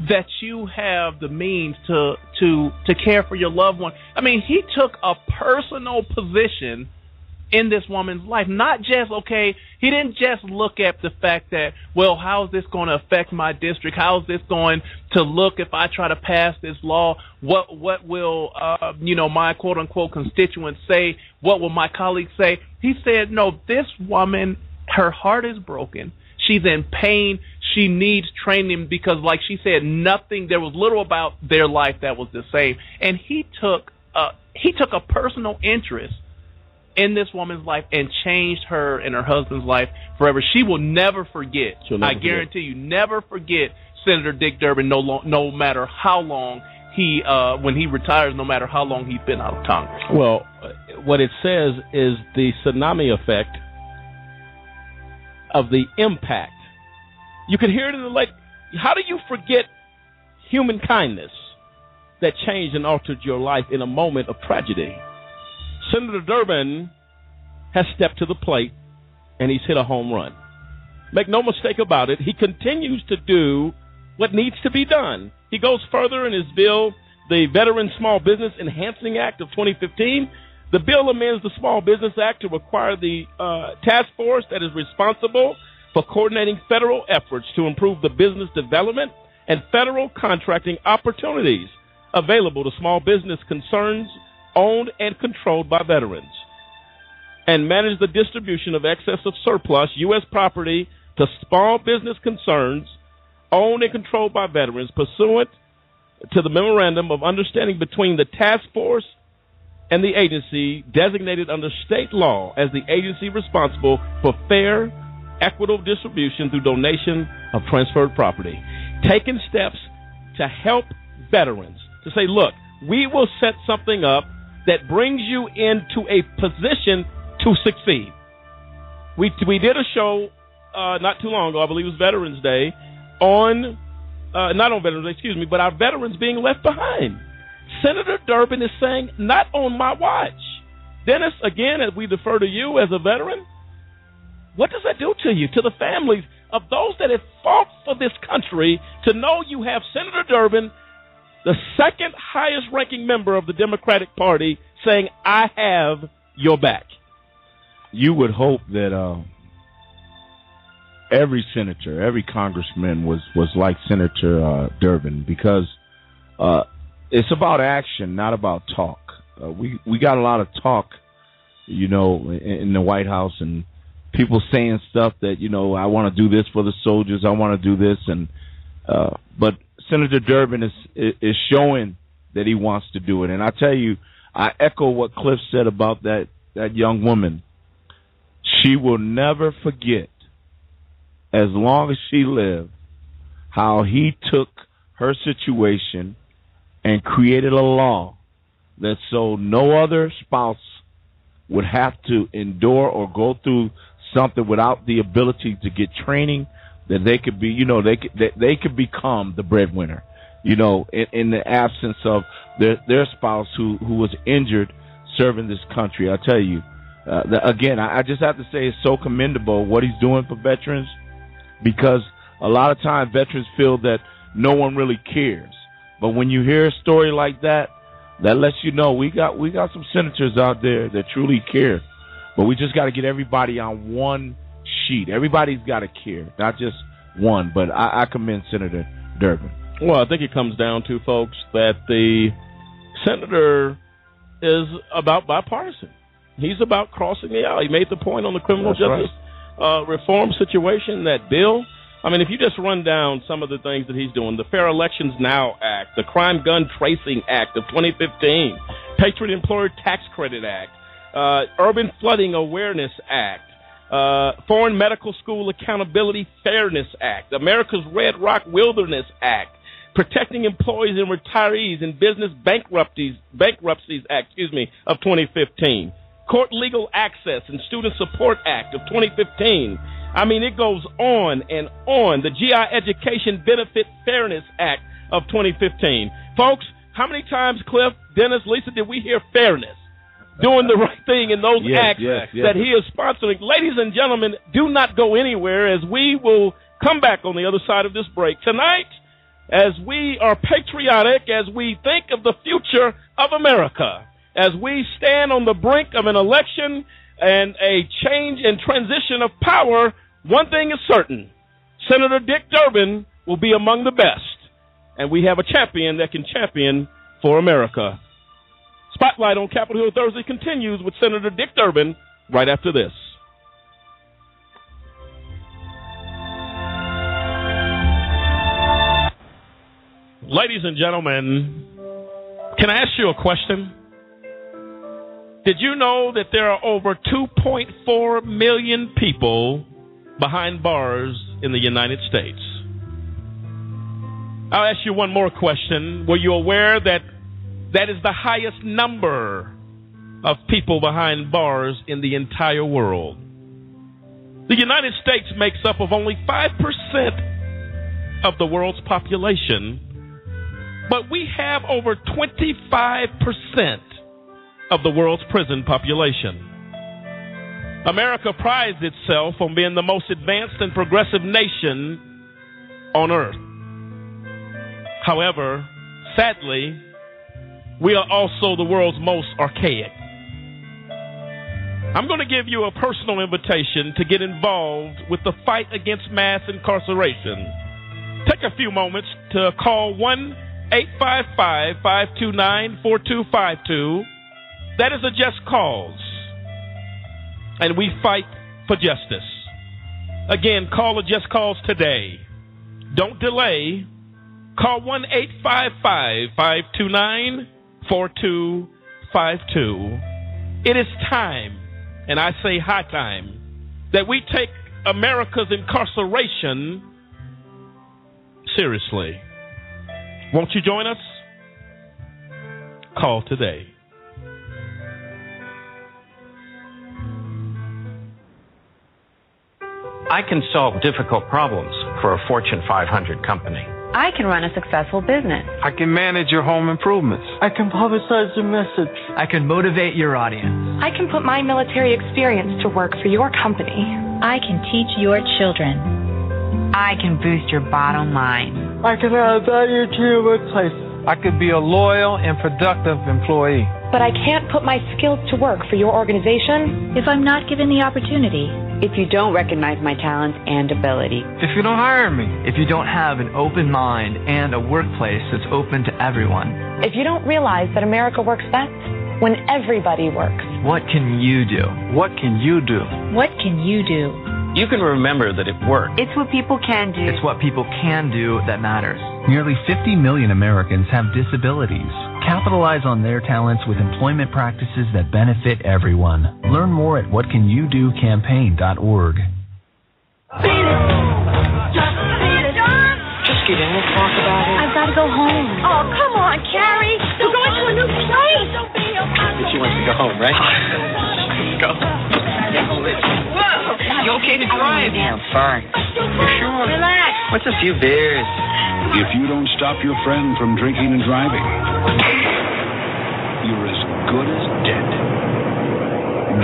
That you have the means to to to care for your loved one. I mean, he took a personal position in this woman's life. Not just okay, he didn't just look at the fact that, well, how is this going to affect my district? How is this going to look if I try to pass this law? What what will uh, you know my quote unquote constituents say? What will my colleagues say? He said, no, this woman, her heart is broken. She's in pain she needs training because, like she said, nothing. There was little about their life that was the same, and he took uh, he took a personal interest in this woman's life and changed her and her husband's life forever. She will never forget. Never I guarantee forget. you, never forget Senator Dick Durbin. No, lo- no matter how long he uh, when he retires, no matter how long he's been out of Congress. Well, what it says is the tsunami effect of the impact you could hear it in the lake. How do you forget human kindness that changed and altered your life in a moment of tragedy? Senator Durbin has stepped to the plate and he's hit a home run. Make no mistake about it, he continues to do what needs to be done. He goes further in his bill, the Veteran Small Business Enhancing Act of 2015. The bill amends the Small Business Act to require the uh, task force that is responsible for coordinating federal efforts to improve the business development and federal contracting opportunities available to small business concerns owned and controlled by veterans, and manage the distribution of excess of surplus U.S. property to small business concerns owned and controlled by veterans pursuant to the memorandum of understanding between the task force and the agency designated under state law as the agency responsible for fair equitable distribution through donation of transferred property. Taking steps to help veterans to say, look, we will set something up that brings you into a position to succeed. We, we did a show uh, not too long ago, I believe it was Veterans Day, on, uh, not on Veterans Day, excuse me, but our veterans being left behind. Senator Durbin is saying, not on my watch. Dennis, again, as we defer to you as a veteran, what does that do to you, to the families of those that have fought for this country, to know you have Senator Durbin, the second highest ranking member of the Democratic Party, saying, I have your back? You would hope that uh, every senator, every congressman was, was like Senator uh, Durbin because uh, it's about action, not about talk. Uh, we we got a lot of talk, you know, in, in the White House and people saying stuff that you know I want to do this for the soldiers, I want to do this, and uh, but Senator Durbin is is showing that he wants to do it, and I tell you, I echo what Cliff said about that that young woman. She will never forget, as long as she lived, how he took her situation and created a law that so no other spouse would have to endure or go through something without the ability to get training that they could be, you know, they could they, they could become the breadwinner, you know, in, in the absence of their their spouse who who was injured serving this country. I tell you, uh, the, again, I, I just have to say it's so commendable what he's doing for veterans because a lot of times veterans feel that no one really cares, but when you hear a story like that, that lets you know we got we got some senators out there that truly care, but we just got to get everybody on one sheet. Everybody's got to care, not just one. But I, I commend Senator Durbin. Well, I think it comes down to folks that the senator is about bipartisan. He's about crossing the aisle. He made the point on the criminal That's justice uh, reform situation that bill. I mean, if you just run down some of the things that he's doing, the Fair Elections Now Act, the Crime Gun Tracing Act of 2015, Patriot Employer Tax Credit Act, uh, Urban Flooding Awareness Act, uh, Foreign Medical School Accountability Fairness Act, America's Red Rock Wilderness Act, Protecting Employees and Retirees in Business Bankruptcies, Bankruptcies Act, excuse me, of 2015, Court Legal Access and Student Support Act of 2015. I mean, it goes on and on. The GI Education Benefit Fairness Act of 2015. Folks, how many times, Cliff, Dennis, Lisa, did we hear fairness? Doing the right thing in those Yes, acts yes, yes. that he is sponsoring. Ladies and gentlemen, do not go anywhere as we will come back on the other side of this break. Tonight, as we are patriotic, as we think of the future of America, as we stand on the brink of an election and a change and transition of power, one thing is certain. Senator Dick Durbin will be among the best. And we have a champion that can champion for America. Spotlight on Capitol Hill Thursday continues with Senator Dick Durbin right after this. Ladies and gentlemen, can I ask you a question? Did you know that there are over 2.4 million people behind bars in the United States? I'll ask you one more question. Were you aware that that is the highest number of people behind bars in the entire world? The United States makes up of only 5% of the world's population, but we have over 25% of the world's prison population. America prides itself on being the most advanced and progressive nation on earth. However, sadly, we are also the world's most archaic. I'm going to give you a personal invitation to get involved with the fight against mass incarceration. Take a few moments to call 1 855 529 4252. That is a just cause. And we fight for justice. Again, call a just cause today. Don't delay. Call 1 855 529 4252. It is time, and I say high time, that we take America's incarceration seriously. Won't you join us? Call today. I can solve difficult problems for a Fortune 500 company. I can run a successful business. I can manage your home improvements. I can publicize your message. I can motivate your audience. I can put my military experience to work for your company. I can teach your children. I can boost your bottom line. I can add value to your workplace. I could be a loyal and productive employee. But I can't put my skills to work for your organization if I'm not given the opportunity. If you don't recognize my talents and ability. If you don't hire me. If you don't have an open mind and a workplace that's open to everyone. If you don't realize that America works best when everybody works. What can you do? What can you do? What can you do? You can remember that it works. It's what people can do. It's what people can do that matters. Nearly 50 million Americans have disabilities. Capitalize on their talents with employment practices that benefit everyone. Learn more at whatcanyoudocampaign.org. Just get in and talk about it. I've gotta go home. Oh, come on, Carrie. We're going to a new place. She wants to go home, right? go. Whoa. You okay to drive? Yeah, I'm fine. You sure? Relax. What's a few beers? If you don't stop your friend from drinking and driving, you're as good as dead.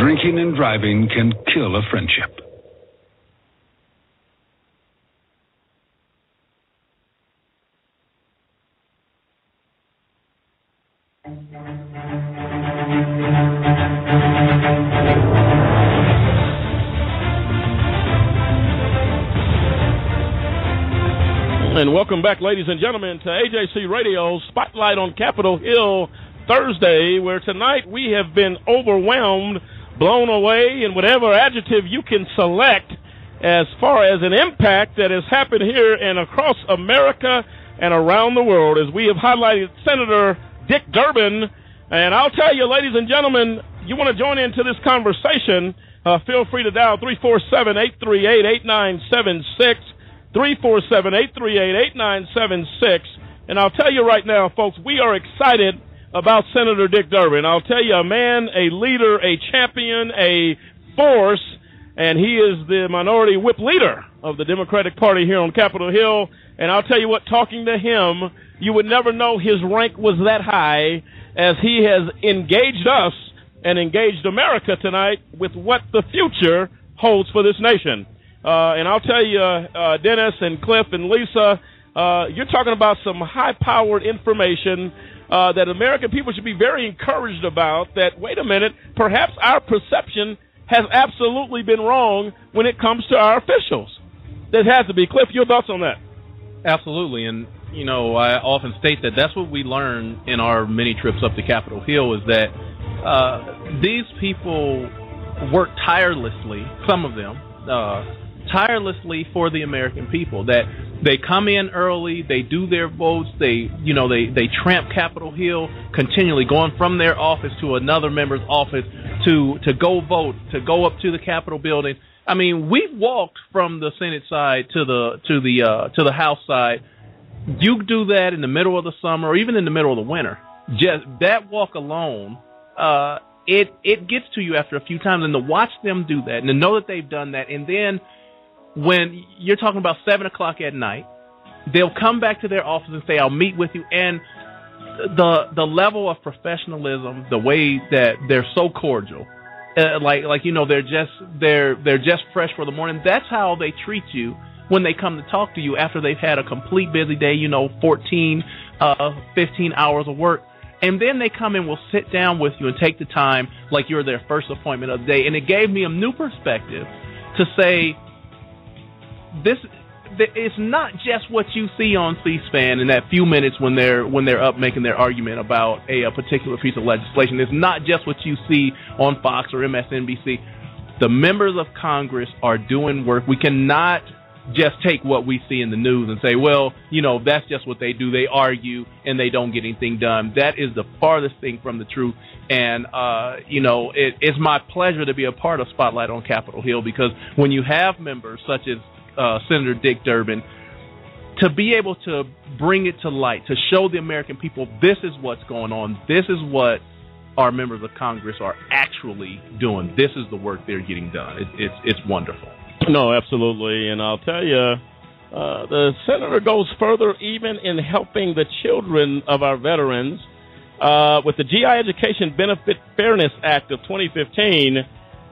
Drinking and driving can kill a friendship. And welcome back, ladies and gentlemen, to AJC Radio Spotlight on Capitol Hill Thursday, where tonight we have been overwhelmed, blown away, and whatever adjective you can select as far as an impact that has happened here and across America and around the world as we have highlighted Senator Dick Durbin. And I'll tell you, ladies and gentlemen, you want to join into this conversation, uh, feel free to dial 347 838 8976. 347-838-8976. And I'll tell you right now, folks, we are excited about Senator Dick Durbin. I'll tell you, a man, a leader, a champion, a force, and he is the minority whip leader of the Democratic Party here on Capitol Hill. And I'll tell you what, talking to him, you would never know his rank was that high as he has engaged us and engaged America tonight with what the future holds for this nation. Uh, and I'll tell you, uh, Dennis and Cliff and Lisa, uh, you're talking about some high-powered information uh, that American people should be very encouraged about. That wait a minute, perhaps our perception has absolutely been wrong when it comes to our officials. There has to be. Cliff, your thoughts on that? Absolutely, and you know, I often state that that's what we learn in our many trips up to Capitol Hill is that uh, these people work tirelessly. Some of them. Tirelessly for the American people. That they come in early, they do their votes, they you know they they tramp Capitol Hill continually, going from their office to another member's office to to go vote, to go up to the Capitol building. I mean, we've walked from the Senate side to the to the uh, to the House side. You do that in the middle of the summer or even in the middle of the winter. Just that walk alone, uh, it it gets to you after a few times, and to watch them do that, and to know that they've done that, and then when you're talking about seven o'clock at night, they'll come back to their office and say, "I'll meet with you." And the the level of professionalism, the way that they're so cordial, uh, like like you know they're just they're they're just fresh for the morning. That's how they treat you when they come to talk to you after they've had a complete busy day. You know, 14, uh, 15 hours of work. And then they come and will sit down with you and take the time like you're their first appointment of the day. And it gave me a new perspective to say, this it's not just what you see on C-SPAN in that few minutes when they're when they're up making their argument about a, a particular piece of legislation. It's not just what you see on Fox or MSNBC. The members of Congress are doing work. We cannot just take what we see in the news and say, well, you know, that's just what they do. They argue and they don't get anything done. That is the farthest thing from the truth. And, uh, you know, it, it's my pleasure to be a part of Spotlight on Capitol Hill because when you have members such as uh, Senator Dick Durbin, to be able to bring it to light, to show the American people this is what's going on, this is what our members of Congress are actually doing, this is the work they're getting done. It, it's it's wonderful. No, absolutely, and I'll tell you. Uh, the senator goes further even in helping the children of our veterans uh, with the GI Education Benefit Fairness Act of 2015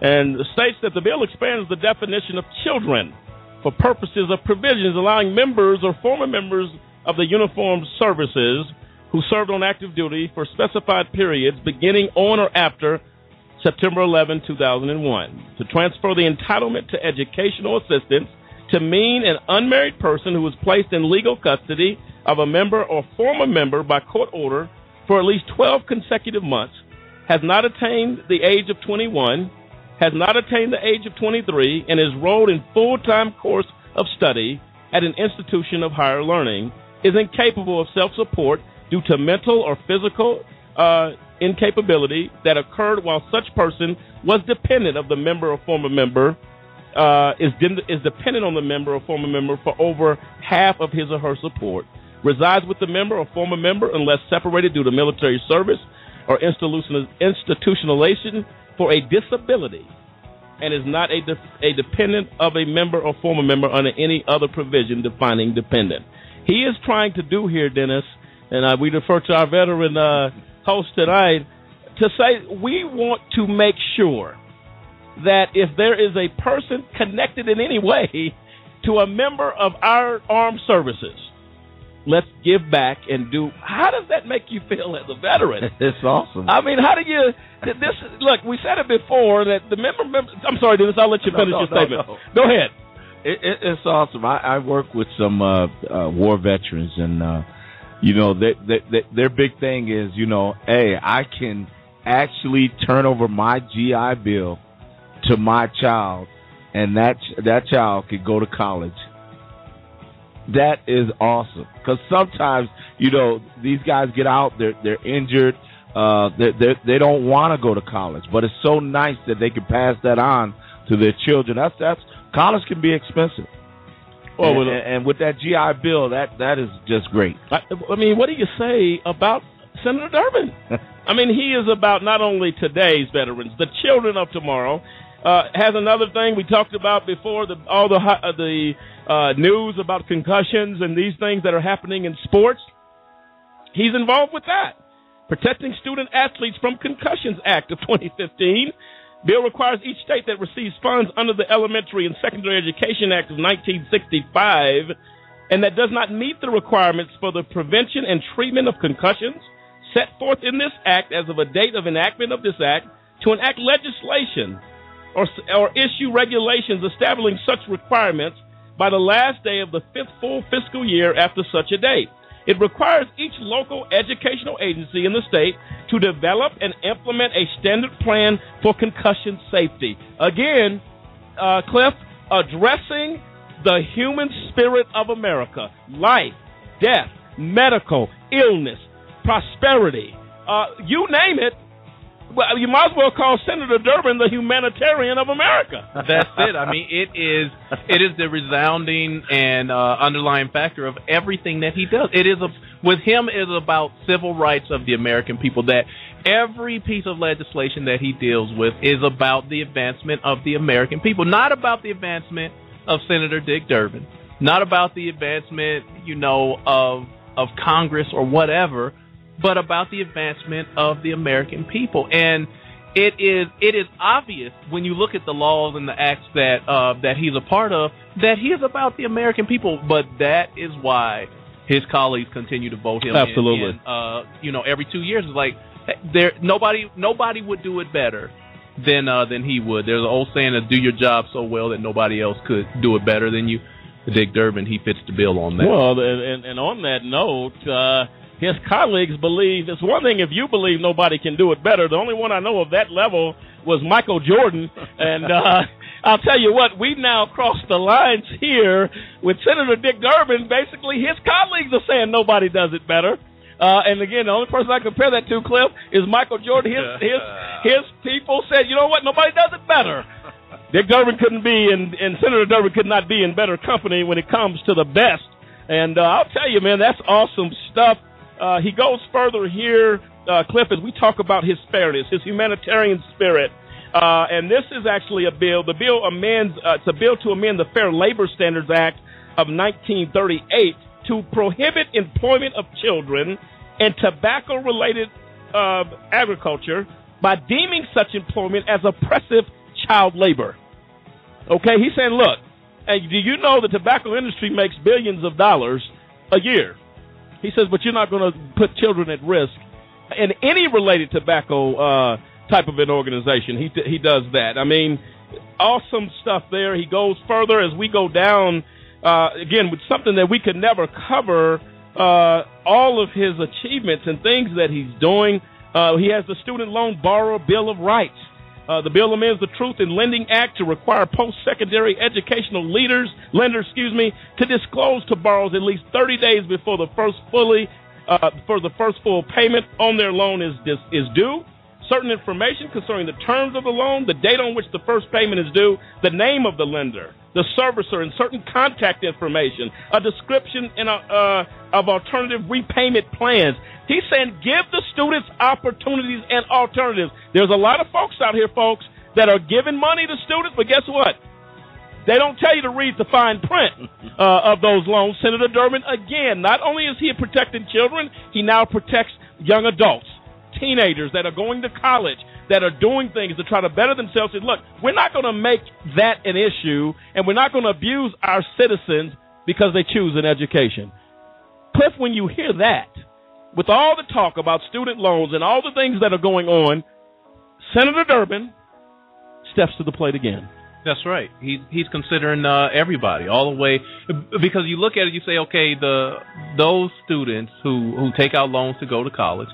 and states that the bill expands the definition of children for purposes of provisions allowing members or former members of the uniformed services who served on active duty for specified periods beginning on or after September 11, 2001, to transfer the entitlement to educational assistance to mean an unmarried person who was placed in legal custody of a member or former member by court order for at least 12 consecutive months, has not attained the age of 21, has not attained the age of 23, and is enrolled in full-time course of study at an institution of higher learning, is incapable of self-support due to mental or physical uh, incapability that occurred while such person was dependent of the member or former member uh, is is dependent on the member or former member for over half of his or her support, resides with the member or former member unless separated due to military service or institutionalization for a disability and is not a, de- a dependent of a member or former member under any other provision defining dependent. He is trying to do here, Dennis, and uh, we defer to our veteran uh, host tonight to say we want to make sure that if there is a person connected in any way to a member of our armed services, let's give back and do. How does that make you feel as a veteran? It's awesome. I mean, how do you? This look. We said it before that the member. member I'm sorry, Dennis. I'll let you finish no, your no, statement. no. Go ahead. It, it, it's awesome. I, I work with some uh, uh, war veterans, and uh, you know, they, they, they, their big thing is, you know, hey, I can actually turn over my GI Bill to my child, and that that child could go to college. That is awesome because sometimes you know these guys get out, they're they're injured, uh, they they they don't want to go to college, but it's so nice that they can pass that on to their children. That's that's college can be expensive. Well, and, with- and, and with that GI Bill, that that is just great. I, I mean, what do you say about Senator Durbin? I mean, he is about not only today's veterans, the children of tomorrow. Uh, has another thing we talked about before the all the uh, the uh, news about concussions and these things that are happening in sports. He's involved with that. Protecting Student Athletes from Concussions Act of 2015. Bill requires each state that receives funds under the Elementary and Secondary Education Act of 1965 and that does not meet the requirements for the prevention and treatment of concussions set forth in this act as of a date of enactment of this act to enact legislation or, or issue regulations establishing such requirements by the last day of the fifth full fiscal year after such a date. It requires each local educational agency in the state to develop and implement a standard plan for concussion safety. Again, uh, Cliff, addressing the human spirit of America life, death, medical, illness, prosperity, uh, you name it. Well, you might as well call Senator Durbin the humanitarian of America. That's it. I mean, it is it is the resounding and uh, underlying factor of everything that he does. It is a with him it is about civil rights of the American people. That every piece of legislation that he deals with is about the advancement of the American people, not about the advancement of Senator Dick Durbin, not about the advancement, you know, of of Congress or whatever, but about the advancement of the American people. And it is it is obvious when you look at the laws and the acts that uh, that he's a part of that he is about the American people. But that is why his colleagues continue to vote him. in- Absolutely. in, uh, you know, every two years it's like there nobody nobody would do it better than uh, than he would. There's an old saying that do your job so well that nobody else could do it better than you. Dick Durbin, he fits the bill on that. Well, and, and, and on that note, uh, his colleagues believe it's one thing if you believe nobody can do it better. The only one I know of that level was Michael Jordan, and uh, I'll tell you what, we've now crossed the lines here with Senator Dick Durbin. Basically, his colleagues are saying nobody does it better. Uh, and again, the only person I compare that to, Cliff, is Michael Jordan. His his his people said, you know what, nobody does it better. Dick Durbin couldn't be, in, and Senator Durbin could not be in better company when it comes to the best. And uh, I'll tell you, man, that's awesome stuff. Uh, he goes further here, uh, Cliff, as we talk about his fairness, his humanitarian spirit. Uh, and this is actually a bill. The bill amends. Uh, it's a bill to amend the Fair Labor Standards Act of 1938 to prohibit employment of children in tobacco-related uh, agriculture by deeming such employment as oppressive child labor. Okay, he's saying, look, do you know the tobacco industry makes billions of dollars a year? He says, but you're not going to put children at risk in any related tobacco uh, type of an organization. He he does that. I mean, awesome stuff there. He goes further as we go down uh, again with something that we could never cover. Uh, all of his achievements and things that he's doing. Uh, he has the Student Loan Borrower Bill of Rights. Uh, the bill amends the Truth in Lending Act to require post-secondary educational leaders, lenders, excuse me, to disclose to borrowers at least 30 days before the first fully, uh, for the first full payment on their loan is is due. Certain information concerning the terms of the loan, the date on which the first payment is due, the name of the lender, the servicer, and certain contact information, a description a, uh, of alternative repayment plans. He's saying give the students opportunities and alternatives. There's a lot of folks out here, folks, that are giving money to students, but guess what? They don't tell you to read the fine print uh, of those loans. Senator Durbin, again, not only is he protecting children, he now protects young adults, teenagers that are going to college, that are doing things to try to better themselves. Look, we're not going to make that an issue, and we're not going to abuse our citizens because they choose an education. Cliff, when you hear that, with all the talk about student loans and all the things that are going on, Senator Durbin steps to the plate again. That's right. He's he's considering uh, everybody all the way because you look at it, you say, okay, the those students who who take out loans to go to college,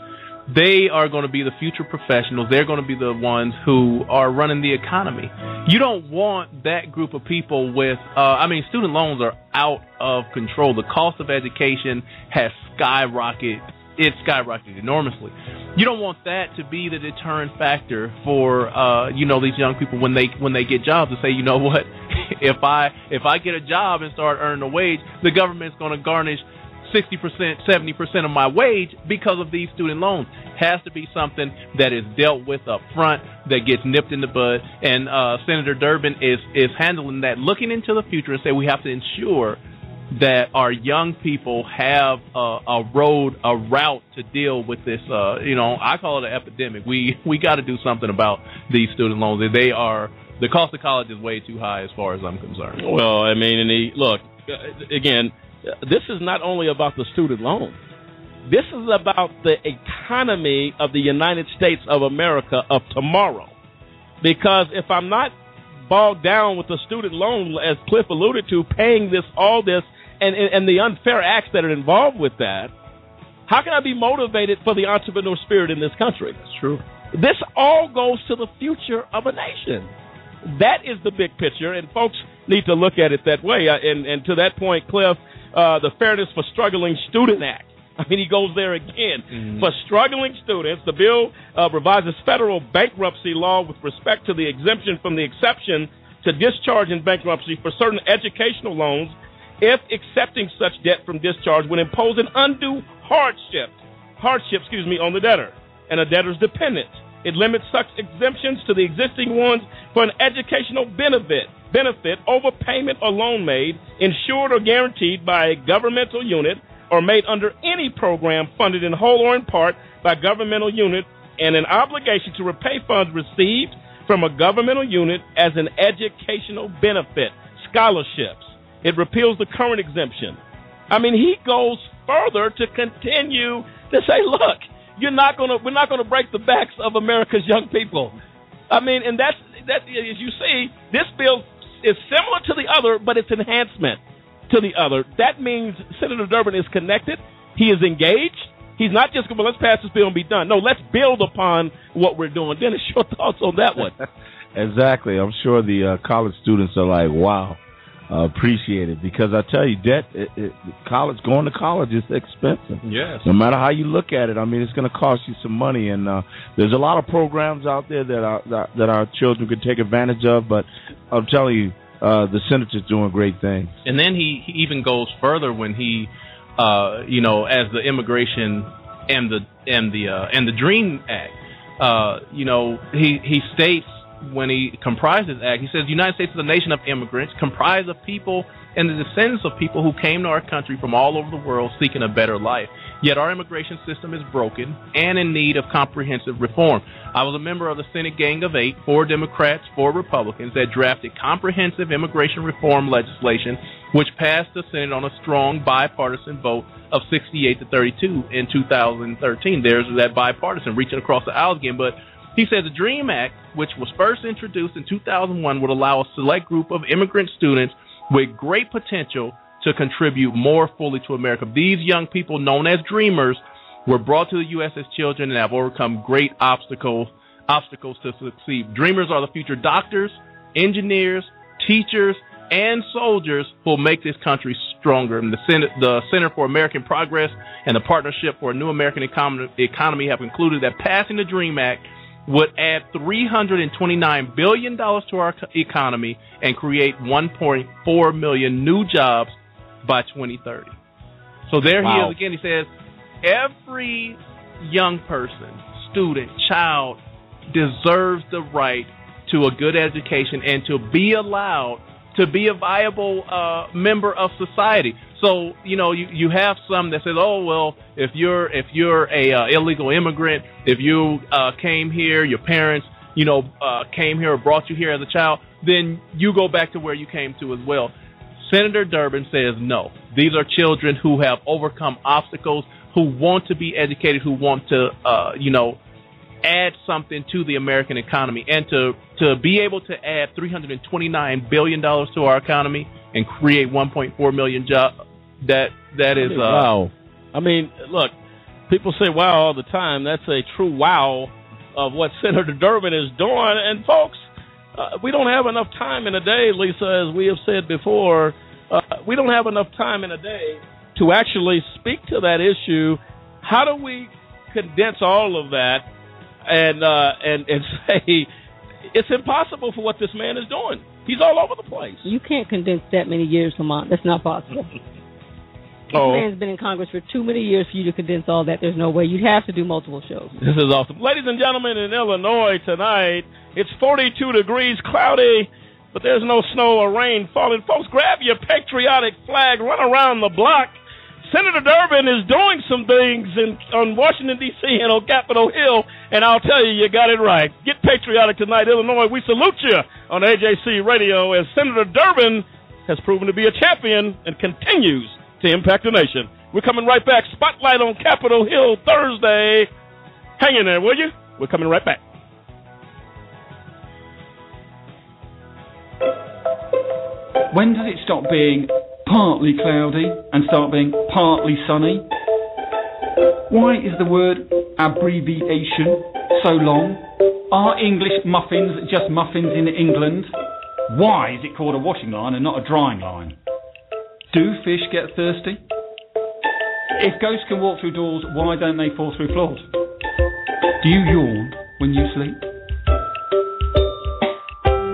they are going to be the future professionals. They're going to be the ones who are running the economy. You don't want that group of people with, uh, I mean, student loans are out of control. The cost of education has skyrocketed. It skyrocketed enormously. You don't want that to be the deterrent factor for, uh, you know, these young people when they when they get jobs to say, you know what, if I if I get a job and start earning a wage, the government's going to garnish 60%, 70% of my wage because of these student loans. Has to be something that is dealt with up front, that gets nipped in the bud. And uh, Senator Durbin is, is handling that, looking into the future and say we have to ensure that our young people have a, a road, a route to deal with this. Uh, you know, I call it an epidemic. We we got to do something about these student loans. They are the cost of college is way too high as far as I'm concerned. Well, I mean, and look uh, again this is not only about the student loan. This is about the economy of the United States of America of tomorrow. Because if I'm not bogged down with the student loan, as Cliff alluded to, paying this, all this, and, and the unfair acts that are involved with that, how can I be motivated for the entrepreneur spirit in this country? That's true. This all goes to the future of a nation. That is the big picture, and folks need to look at it that way. And, and to that point, Cliff, uh, the Fairness for Struggling Student Act. I mean, he goes there again. Mm-hmm. For struggling students, the bill uh, revises federal bankruptcy law with respect to the exemption from the exception to discharge in bankruptcy for certain educational loans if accepting such debt from discharge would impose an undue hardship, hardship, excuse me, on the debtor and a debtor's dependents. It limits such exemptions to the existing ones for an educational benefit benefit over payment or loan made, insured or guaranteed by a governmental unit, or made under any program funded in whole or in part by governmental unit, and an obligation to repay funds received from a governmental unit as an educational benefit, scholarships. It repeals the current exemption. I mean, he goes further to continue to say, look, you're not going to, we're not going to break the backs of America's young people. I mean, and that's that. As you see, this bill is similar to the other, but it's enhancement to the other. That means Senator Durbin is connected. He is engaged. He's not just going, well, let's pass this bill and be done. No, let's build upon what we're doing. Dennis, your thoughts on that one? exactly. I'm sure the uh, college students are like, wow, uh, appreciate it because I tell you, debt, it, it, college, going to college is expensive. Yes. No matter how you look at it, I mean, it's going to cost you some money, and uh, there's a lot of programs out there that our that, that our children could take advantage of. But I'm telling you, uh, the senator's doing great things. And then he, he even goes further when he, uh, you know, as the immigration and the and the uh, and the Dream Act, uh, you know, he he states when he comprised his act, he says the United States is a nation of immigrants comprised of people and the descendants of people who came to our country from all over the world seeking a better life. Yet our immigration system is broken and in need of comprehensive reform. I was a member of the Senate Gang of Eight, four Democrats, four Republicans, that drafted comprehensive immigration reform legislation, which passed the Senate on a strong bipartisan vote of 68 to 32 in 2013. There's that bipartisan reaching across the aisle again, but he said the DREAM Act, which was first introduced in 2001, would allow a select group of immigrant students with great potential to contribute more fully to America. These young people, known as dreamers, were brought to the U.S. as children and have overcome great obstacles obstacles to succeed. Dreamers are the future doctors, engineers, teachers, and soldiers who will make this country stronger. And the Center, the Center for American Progress and the Partnership for a New American Economy have concluded that passing the DREAM Act would add 329 billion dollars to our economy and create 1.4 million new jobs by 2030. So there wow. he is again. He says every young person, student, child deserves the right to a good education and to be allowed to be a viable uh, member of society. So you know you, you have some that says, oh well, if you're if you're a uh, illegal immigrant, if you uh, came here, your parents you know uh, came here or brought you here as a child, then you go back to where you came to as well. Senator Durbin says no. These are children who have overcome obstacles, who want to be educated, who want to uh, you know add something to the American economy and to to be able to add 329 billion dollars to our economy and create 1.4 million jobs that that is uh, wow. I mean, look, people say wow all the time. That's a true wow of what Senator Durbin is doing. And folks, uh, we don't have enough time in a day, Lisa, as we have said before. Uh, we don't have enough time in a day to actually speak to that issue. How do we condense all of that and uh, and and say it's impossible for what this man is doing? He's all over the place. You can't condense that many years, Lamont. That's not possible. Oh. This man's been in Congress for too many years for you to condense all that. There's no way. You'd have to do multiple shows. This is awesome. Ladies and gentlemen, in Illinois tonight, it's 42 degrees, cloudy, but there's no snow or rain falling. Folks, grab your patriotic flag, run around the block. Senator Durbin is doing some things in, on Washington, D.C. and on Capitol Hill, and I'll tell you, you got it right. Get patriotic tonight, Illinois. We salute you on AJC Radio as Senator Durbin has proven to be a champion and continues to impact the nation. We're coming right back. Spotlight on Capitol Hill Thursday. Hang in there, will you? We're coming right back. When does it stop being partly cloudy and start being partly sunny? Why is the word abbreviation so long? Are English muffins just muffins in England? Why is it called a washing line and not a drying line? Do fish get thirsty? If ghosts can walk through doors, why don't they fall through floors? Do you yawn when you sleep?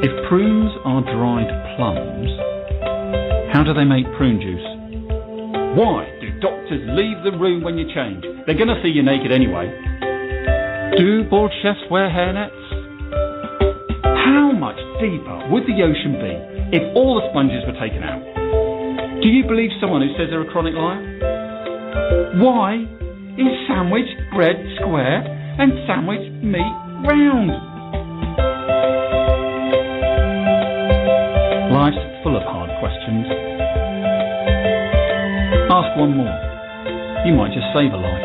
If prunes are dried plums, how do they make prune juice? Why do doctors leave the room when you change? They're going to see you naked anyway. Do bald chefs wear hairnets? How much deeper would the ocean be if all the sponges were taken out? Do you believe someone who says they're a chronic liar? Why is sandwich bread square and sandwich meat round? Life's full of hard questions. Ask one more. You might just save a life.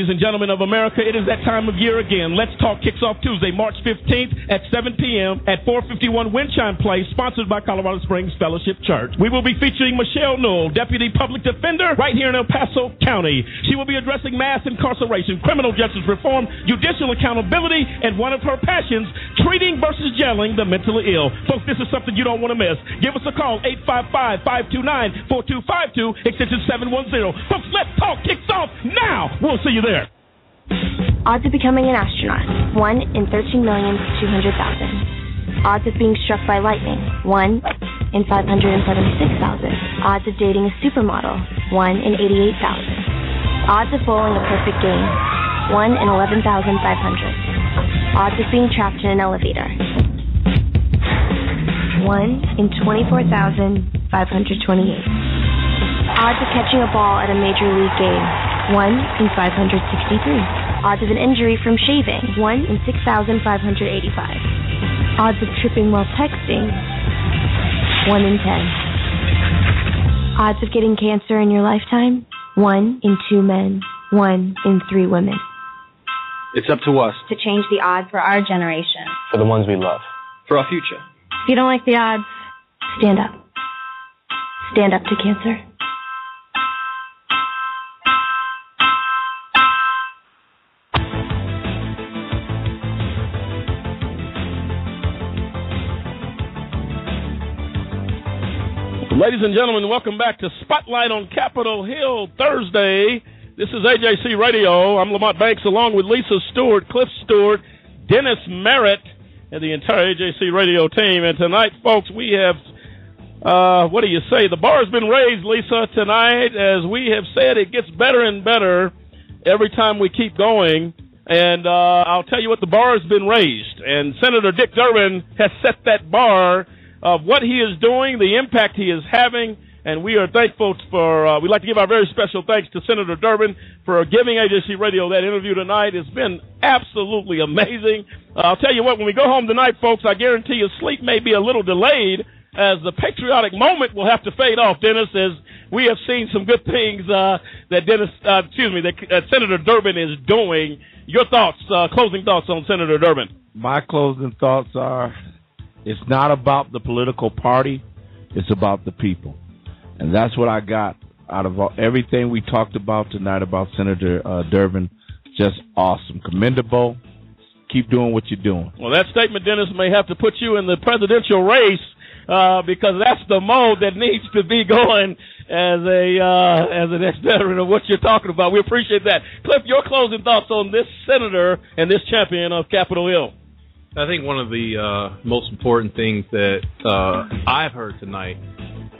Ladies and gentlemen of America, it is that time of year again. Let's Talk kicks off Tuesday, March 15th at 7 p.m. at 451 Windchime Place, sponsored by Colorado Springs Fellowship Church. We will be featuring Michelle Newell, Deputy Public Defender, right here in El Paso County. She will be addressing mass incarceration, criminal justice reform, judicial accountability, and one of her passions, treating versus jailing the mentally ill. Folks, this is something you don't want to miss. Give us a call, 855-529-4252, extension 710. Folks, Let's Talk kicks off now. We'll see you there. Odds of becoming an astronaut 1 in 13,200,000. Odds of being struck by lightning 1 in 576,000. Odds of dating a supermodel 1 in 88,000. Odds of bowling a perfect game 1 in 11,500. Odds of being trapped in an elevator 1 in 24,528. Odds of catching a ball at a major league game 1 in 563. Odds of an injury from shaving, 1 in 6,585. Odds of tripping while texting, 1 in 10. Odds of getting cancer in your lifetime, 1 in 2 men, 1 in 3 women. It's up to us to change the odds for our generation, for the ones we love, for our future. If you don't like the odds, stand up. Stand up to cancer. Ladies and gentlemen, welcome back to Spotlight on Capitol Hill Thursday. This is AJC Radio. I'm Lamont Banks along with Lisa Stewart, Cliff Stewart, Dennis Merritt, and the entire AJC Radio team. And tonight, folks, we have, uh, what do you say? The bar has been raised, Lisa, tonight. As we have said, it gets better and better every time we keep going. And uh, I'll tell you what, the bar has been raised. And Senator Dick Durbin has set that bar of what he is doing, the impact he is having, and we are thankful for, uh, we'd like to give our very special thanks to Senator Durbin for giving AJC Radio that interview tonight. It's been absolutely amazing. Uh, I'll tell you what, when we go home tonight, folks, I guarantee you sleep may be a little delayed as the patriotic moment will have to fade off, Dennis, as we have seen some good things uh, that Dennis, uh, excuse me, that uh, Senator Durbin is doing. Your thoughts, uh, closing thoughts on Senator Durbin? My closing thoughts are it's not about the political party, it's about the people. And that's what I got out of all, everything we talked about tonight about Senator uh, Durbin. Just awesome. Commendable. Keep doing what you're doing. Well, that statement, Dennis, may have to put you in the presidential race uh, because that's the mode that needs to be going as a uh, as an ex-veteran of what you're talking about. We appreciate that. Cliff, your closing thoughts on this senator and this champion of Capitol Hill. I think one of the uh, most important things that uh, I've heard tonight,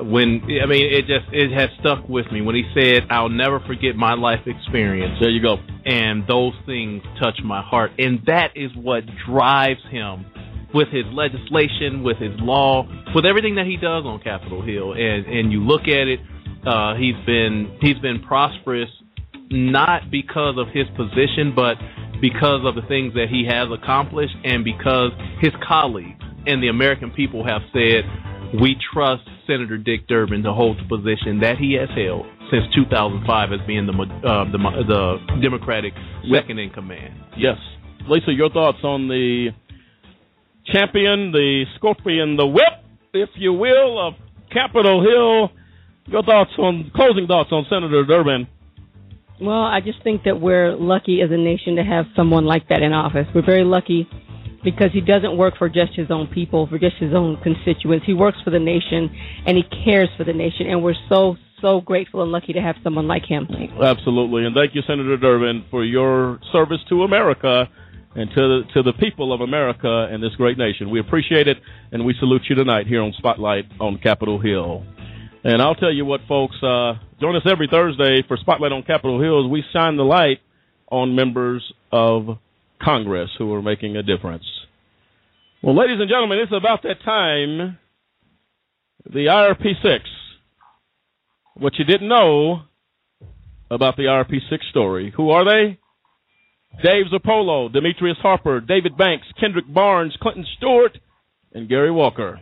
when I mean, it just it has stuck with me when he said, "I'll never forget my life experience." There you go. And those things touch my heart, and that is what drives him with his legislation, with his law, with everything that he does on Capitol Hill. And and you look at it, uh, he's been he's been prosperous not because of his position, but because of the things that he has accomplished and because his colleagues and the American people have said, we trust Senator Dick Durbin to hold the position that he has held since 2005 as being the uh, the, the Democratic second in command. Yes, Lisa, your thoughts on the champion, the scorpion, the whip, if you will, of Capitol Hill. Your thoughts on closing thoughts on Senator Durbin. Well, I just think that we're lucky as a nation to have someone like that in office. We're very lucky because he doesn't work for just his own people, for just his own constituents. He works for the nation and he cares for the nation, and we're so so grateful and lucky to have someone like him. Absolutely, and thank you, Senator Durbin, for your service to America and to the, to the people of America and this great nation. We appreciate it, and we salute you tonight here on Spotlight on Capitol Hill. And I'll tell you what, folks, uh, join us every Thursday for Spotlight on Capitol Hill as we shine the light on members of Congress who are making a difference. Well, ladies and gentlemen, it's about that time. The IRP 6. What you didn't know about the IRP 6 story. Who are they? Dave Zirpolo, Demetrius Harper, David Banks, Kendrick Barnes, Clinton Stewart, and Gary Walker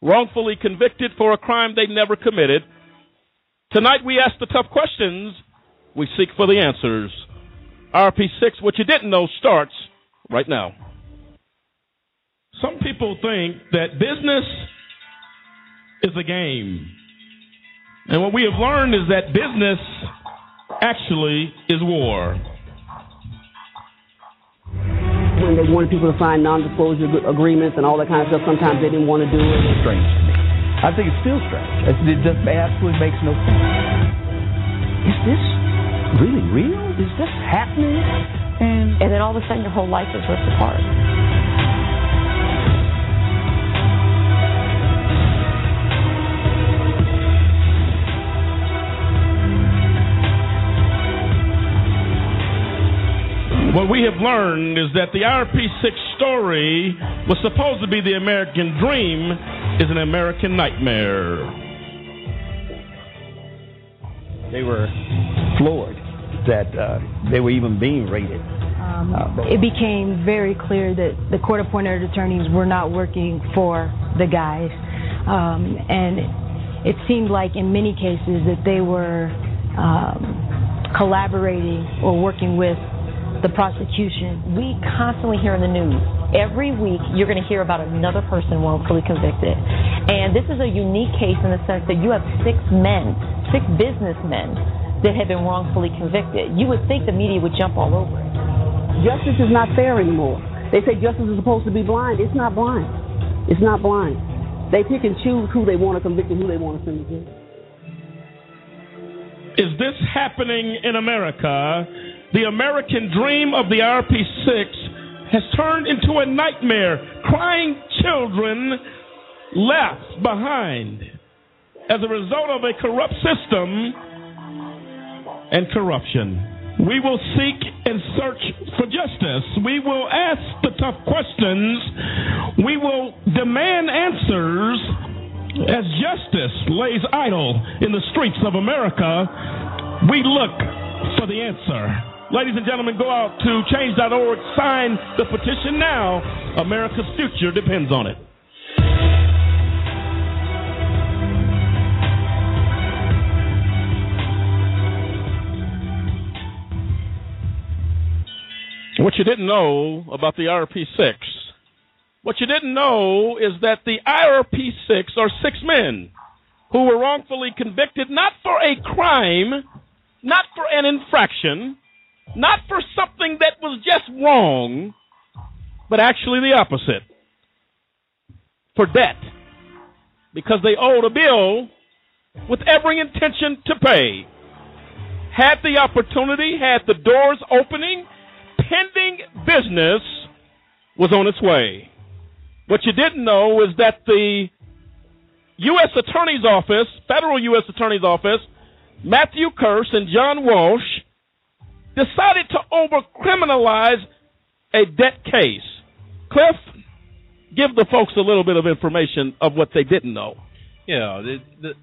wrongfully convicted for a crime they never committed. Tonight we ask the tough questions. We seek for the answers. RP6, what you didn't know, starts right now. Some people think that business is a game. And what we have learned is that business actually is war when they wanted people to sign non-disclosure agreements and all that kind of stuff, sometimes they didn't want to do it. It's strange to me. I think it's still strange. It just absolutely makes no sense. Is this really real? Is this happening? And and then all of a sudden your whole life is ripped apart. What we have learned is that the RP6 story was supposed to be the American dream is an American nightmare. They were floored that uh, they were even being raided. Um, uh, it became very clear that the court appointed attorneys were not working for the guys. Um, and it seemed like in many cases that they were um, collaborating or working with the prosecution. We constantly hear in the news every week you're going to hear about another person wrongfully convicted. And this is a unique case in the sense that you have six men, six businessmen that have been wrongfully convicted. You would think the media would jump all over it. Justice is not fair anymore. They say justice is supposed to be blind. It's not blind. It's not blind. They pick and choose who they want to convict and who they want to send to jail. Is this happening in America? The American dream of the RP6 has turned into a nightmare. Crying children left behind as a result of a corrupt system and corruption. We will seek and search for justice. We will ask the tough questions. We will demand answers as justice lays idle in the streets of America. We look for the answer. Ladies and gentlemen, go out to change.org, sign the petition now. America's future depends on it. What you didn't know about the IRP6. What you didn't know is that the IRP6 are six men who were wrongfully convicted not for a crime, not for an infraction, not for something that was just wrong, but actually the opposite. For debt. Because they owed a bill with every intention to pay. Had the opportunity, had the doors opening, pending business was on its way. What you didn't know is that the U.S. Attorney's Office, federal U.S. Attorney's Office, Matthew Kirsch and John Walsh decided to overcriminalize a debt case. Cliff, give the folks a little bit of information of what they didn't know. Yeah, the, the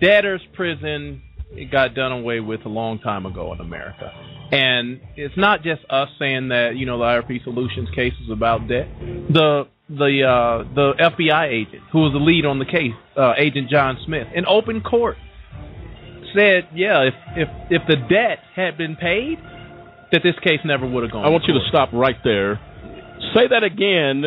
debtor's prison it got done away with a long time ago in America. And it's not just us saying that you know the IRP Solutions case is about debt. The the uh, the FBI agent who was the lead on the case, uh, Agent John Smith, in open court said, yeah, if if if the debt had been paid, that this case never would have gone. I want you to stop right there. Say that again.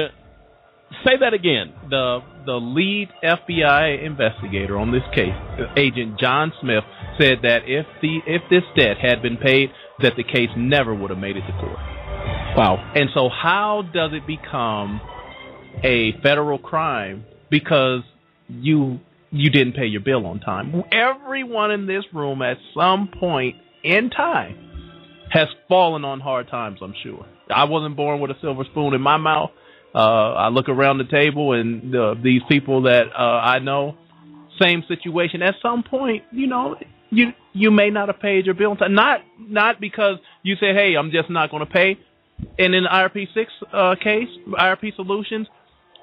Say that again. The the lead FBI investigator on this case, Agent John Smith, said that if the if this debt had been paid, that the case never would have made it to court. Wow. And so, how does it become a federal crime because you you didn't pay your bill on time? Everyone in this room, at some point in time, has fallen on hard times. I'm sure. I wasn't born with a silver spoon in my mouth. Uh, I look around the table and uh, these people that uh, I know, same situation. At some point, you know, you you may not have paid your bill on time. Not not because you say, "Hey, I'm just not going to pay." And in the IRP six uh, case, IRP Solutions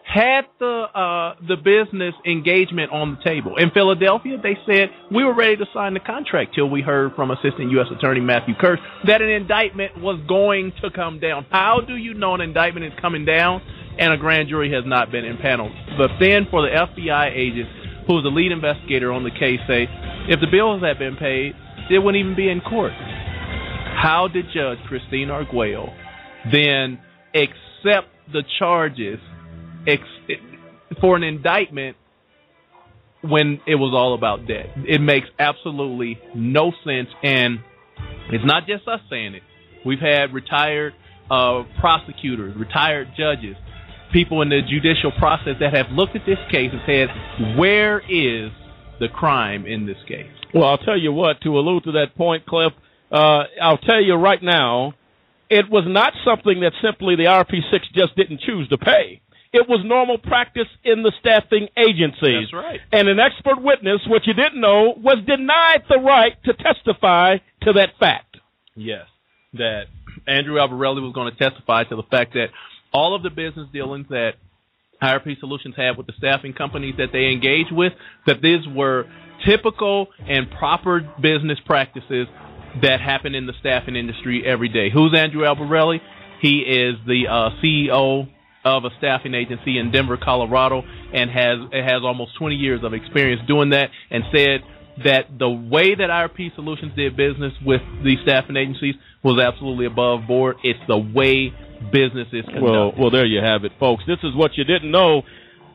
had the uh, the business engagement on the table. In Philadelphia, they said we were ready to sign the contract till we heard from Assistant U.S. Attorney Matthew Kirsch that an indictment was going to come down. How do you know an indictment is coming down and a grand jury has not been impaneled? But then for the FBI agent who was the lead investigator on the case say, if the bills had been paid, it wouldn't even be in court. How did Judge Christine Arguello then accept the charges for an indictment when it was all about debt? It makes absolutely no sense, and it's not just us saying it. We've had retired uh, prosecutors, retired judges, people in the judicial process that have looked at this case and said, "Where is the crime in this case?" Well, I'll tell you what. To allude to that point, Cliff, uh, I'll tell you right now, it was not something that simply the RP6 just didn't choose to pay. It was normal practice in the staffing agencies. That's right. And an expert witness, what you didn't know, was denied the right to testify to that fact. Yes, that Andrew Albarelli was going to testify to the fact that all of the business dealings that IRP Solutions had with the staffing companies that they engage with, that these were typical and proper business practices that happen in the staffing industry every day. Who's Andrew Albarelli? He is the uh, CEO of a staffing agency in Denver, Colorado, and has has almost 20 years of experience doing that. And said that the way that IRP Solutions did business with these staffing agencies was absolutely above board. It's the way business is conducted. Well, well, there you have it, folks. This is what you didn't know.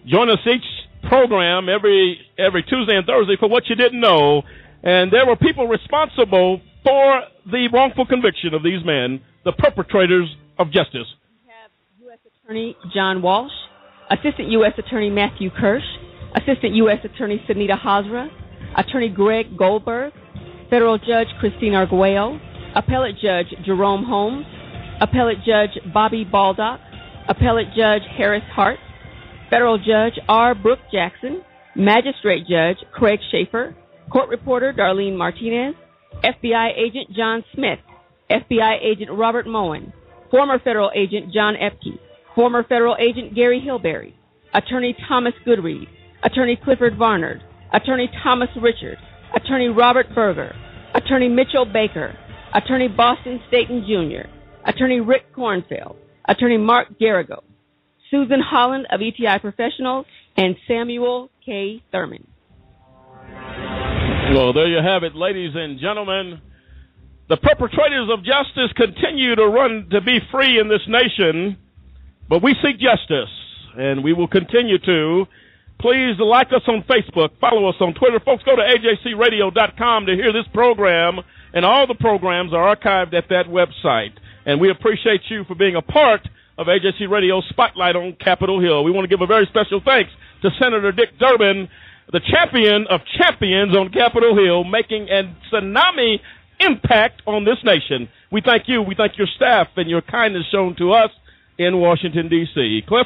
Join us each program every every Tuesday and Thursday for what you didn't know. And there were people responsible for the wrongful conviction of these men, the perpetrators of justice. U.S. Attorney John Walsh, Assistant U.S. Attorney Matthew Kirsch, Assistant U.S. Attorney Sunita Hazra, Attorney Greg Goldberg, Federal Judge Christine Arguello, Appellate Judge Jerome Holmes, Appellate Judge Bobby Baldock, Appellate Judge Harris Hartz, Federal Judge R. Brooke Jackson, Magistrate Judge Craig Shaffer, Court Reporter Darlene Martinez, FBI Agent John Smith, FBI Agent Robert Moen, former Federal Agent John Epke, former Federal Agent Gary Hilberry, Attorney Thomas Goodread, Attorney Clifford Barnard, Attorney Thomas Richard, Attorney Robert Berger, Attorney Mitchell Baker, Attorney Boston Staten Jr., Attorney Rick Kornfeld, Attorney Mark Garrigo, Susan Holland of ETI Professionals, and Samuel K. Thurman. Well, there you have it, ladies and gentlemen. The perpetrators of justice continue to run to be free in this nation, but we seek justice, and we will continue to. Please like us on Facebook, follow us on Twitter. Folks, go to ajcradio.com to hear this program, and all the programs are archived at that website. And we appreciate you for being a part of AJC Radio Spotlight on Capitol Hill. We want to give a very special thanks to Senator Dick Durbin, the champion of champions on Capitol Hill, making a tsunami impact on this nation. We thank you. We thank your staff and your kindness shown to us in Washington, D.C. Cliff?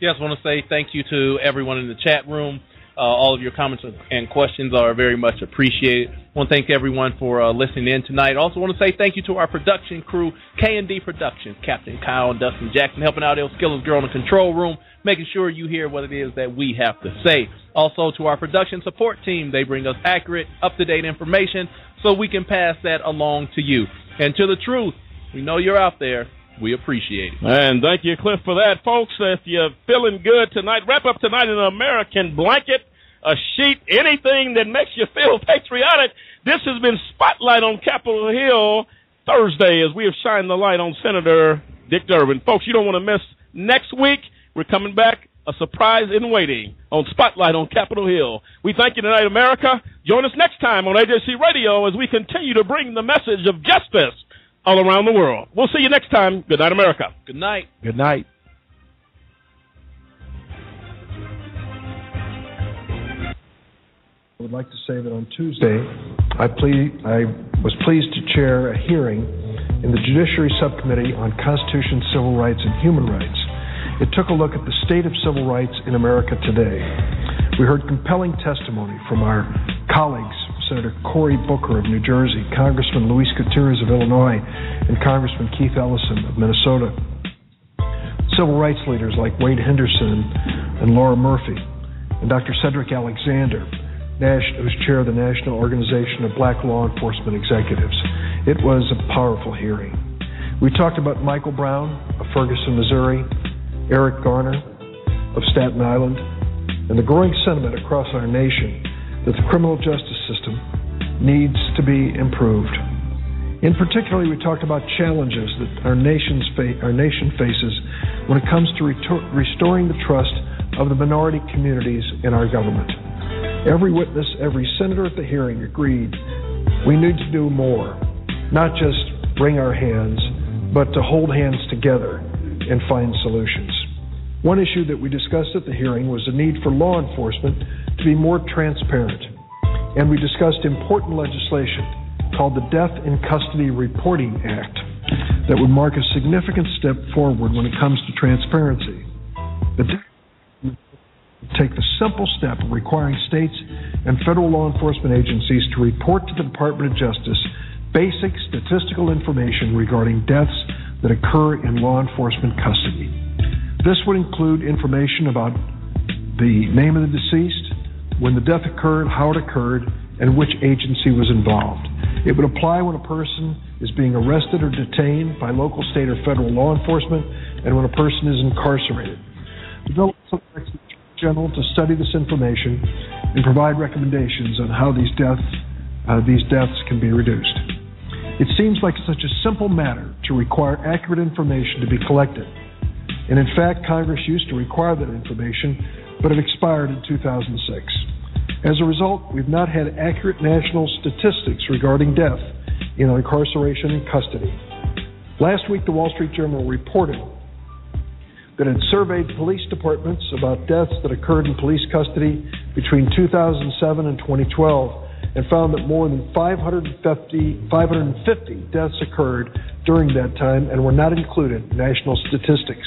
Yes, I want to say thank you to everyone in the chat room. Uh, all of your comments and questions are very much appreciated. I want to thank everyone for uh, listening in tonight. Also, want to say thank you to our production crew, K&D Productions, Captain Kyle and Dustin Jackson, helping out El Skiller's girl in the control room, making sure you hear what it is that we have to say. Also, to our production support team, they bring us accurate, up-to-date information so we can pass that along to you. And to the truth, we know you're out there. We appreciate it. And thank you, Cliff, for that. Folks, if you're feeling good tonight, wrap up tonight in an American blanket, a sheet, anything that makes you feel patriotic. This has been Spotlight on Capitol Hill Thursday as we have shined the light on Senator Dick Durbin. Folks, you don't want to miss next week. We're coming back, a surprise in waiting on Spotlight on Capitol Hill. We thank you tonight, America. Join us next time on AJC Radio as we continue to bring the message of justice all around the world. We'll see you next time. Good night, America. Good night. Good night. I would like to say that on Tuesday, I, ple- I was pleased to chair a hearing in the Judiciary Subcommittee on Constitution, Civil Rights, and Human Rights. It took a look at the state of civil rights in America today. We heard compelling testimony from our colleagues, Senator Cory Booker of New Jersey, Congressman Luis Gutierrez of Illinois, and Congressman Keith Ellison of Minnesota. Civil rights leaders like Wade Henderson and Laura Murphy, and Dr. Cedric Alexander, who's chair of the National Organization of Black Law Enforcement Executives. It was a powerful hearing. We talked about Michael Brown of Ferguson, Missouri, Eric Garner of Staten Island, and the growing sentiment across our nation that the criminal justice system needs to be improved. In particular, we talked about challenges that our, nation's fa- our nation faces when it comes to retor- restoring the trust of the minority communities in our government. Every witness, every senator at the hearing agreed we need to do more, not just wring our hands, but to hold hands together and find solutions. One issue that we discussed at the hearing was the need for law enforcement to be more transparent. And we discussed important legislation called the Death in Custody Reporting Act that would mark a significant step forward when it comes to transparency. The take the simple step of requiring states and federal law enforcement agencies to report to the Department of Justice basic statistical information regarding deaths that occur in law enforcement custody. This would include information about the name of the deceased, when the death occurred, how it occurred, and which agency was involved. It would apply when a person is being arrested or detained by local, state, or federal law enforcement, and when a person is incarcerated. The bill also directs the Attorney General to study this information and provide recommendations on how these deaths uh, these deaths can be reduced. It seems like such a simple matter to require accurate information to be collected. And in fact, Congress used to require that information, but it expired in 2006. As a result, we've not had accurate national statistics regarding death in incarceration and custody. Last week, the Wall Street Journal reported that it surveyed police departments about deaths that occurred in police custody between 2007 and 2012 and found that more than 550, 550 deaths occurred during that time and were not included in national statistics.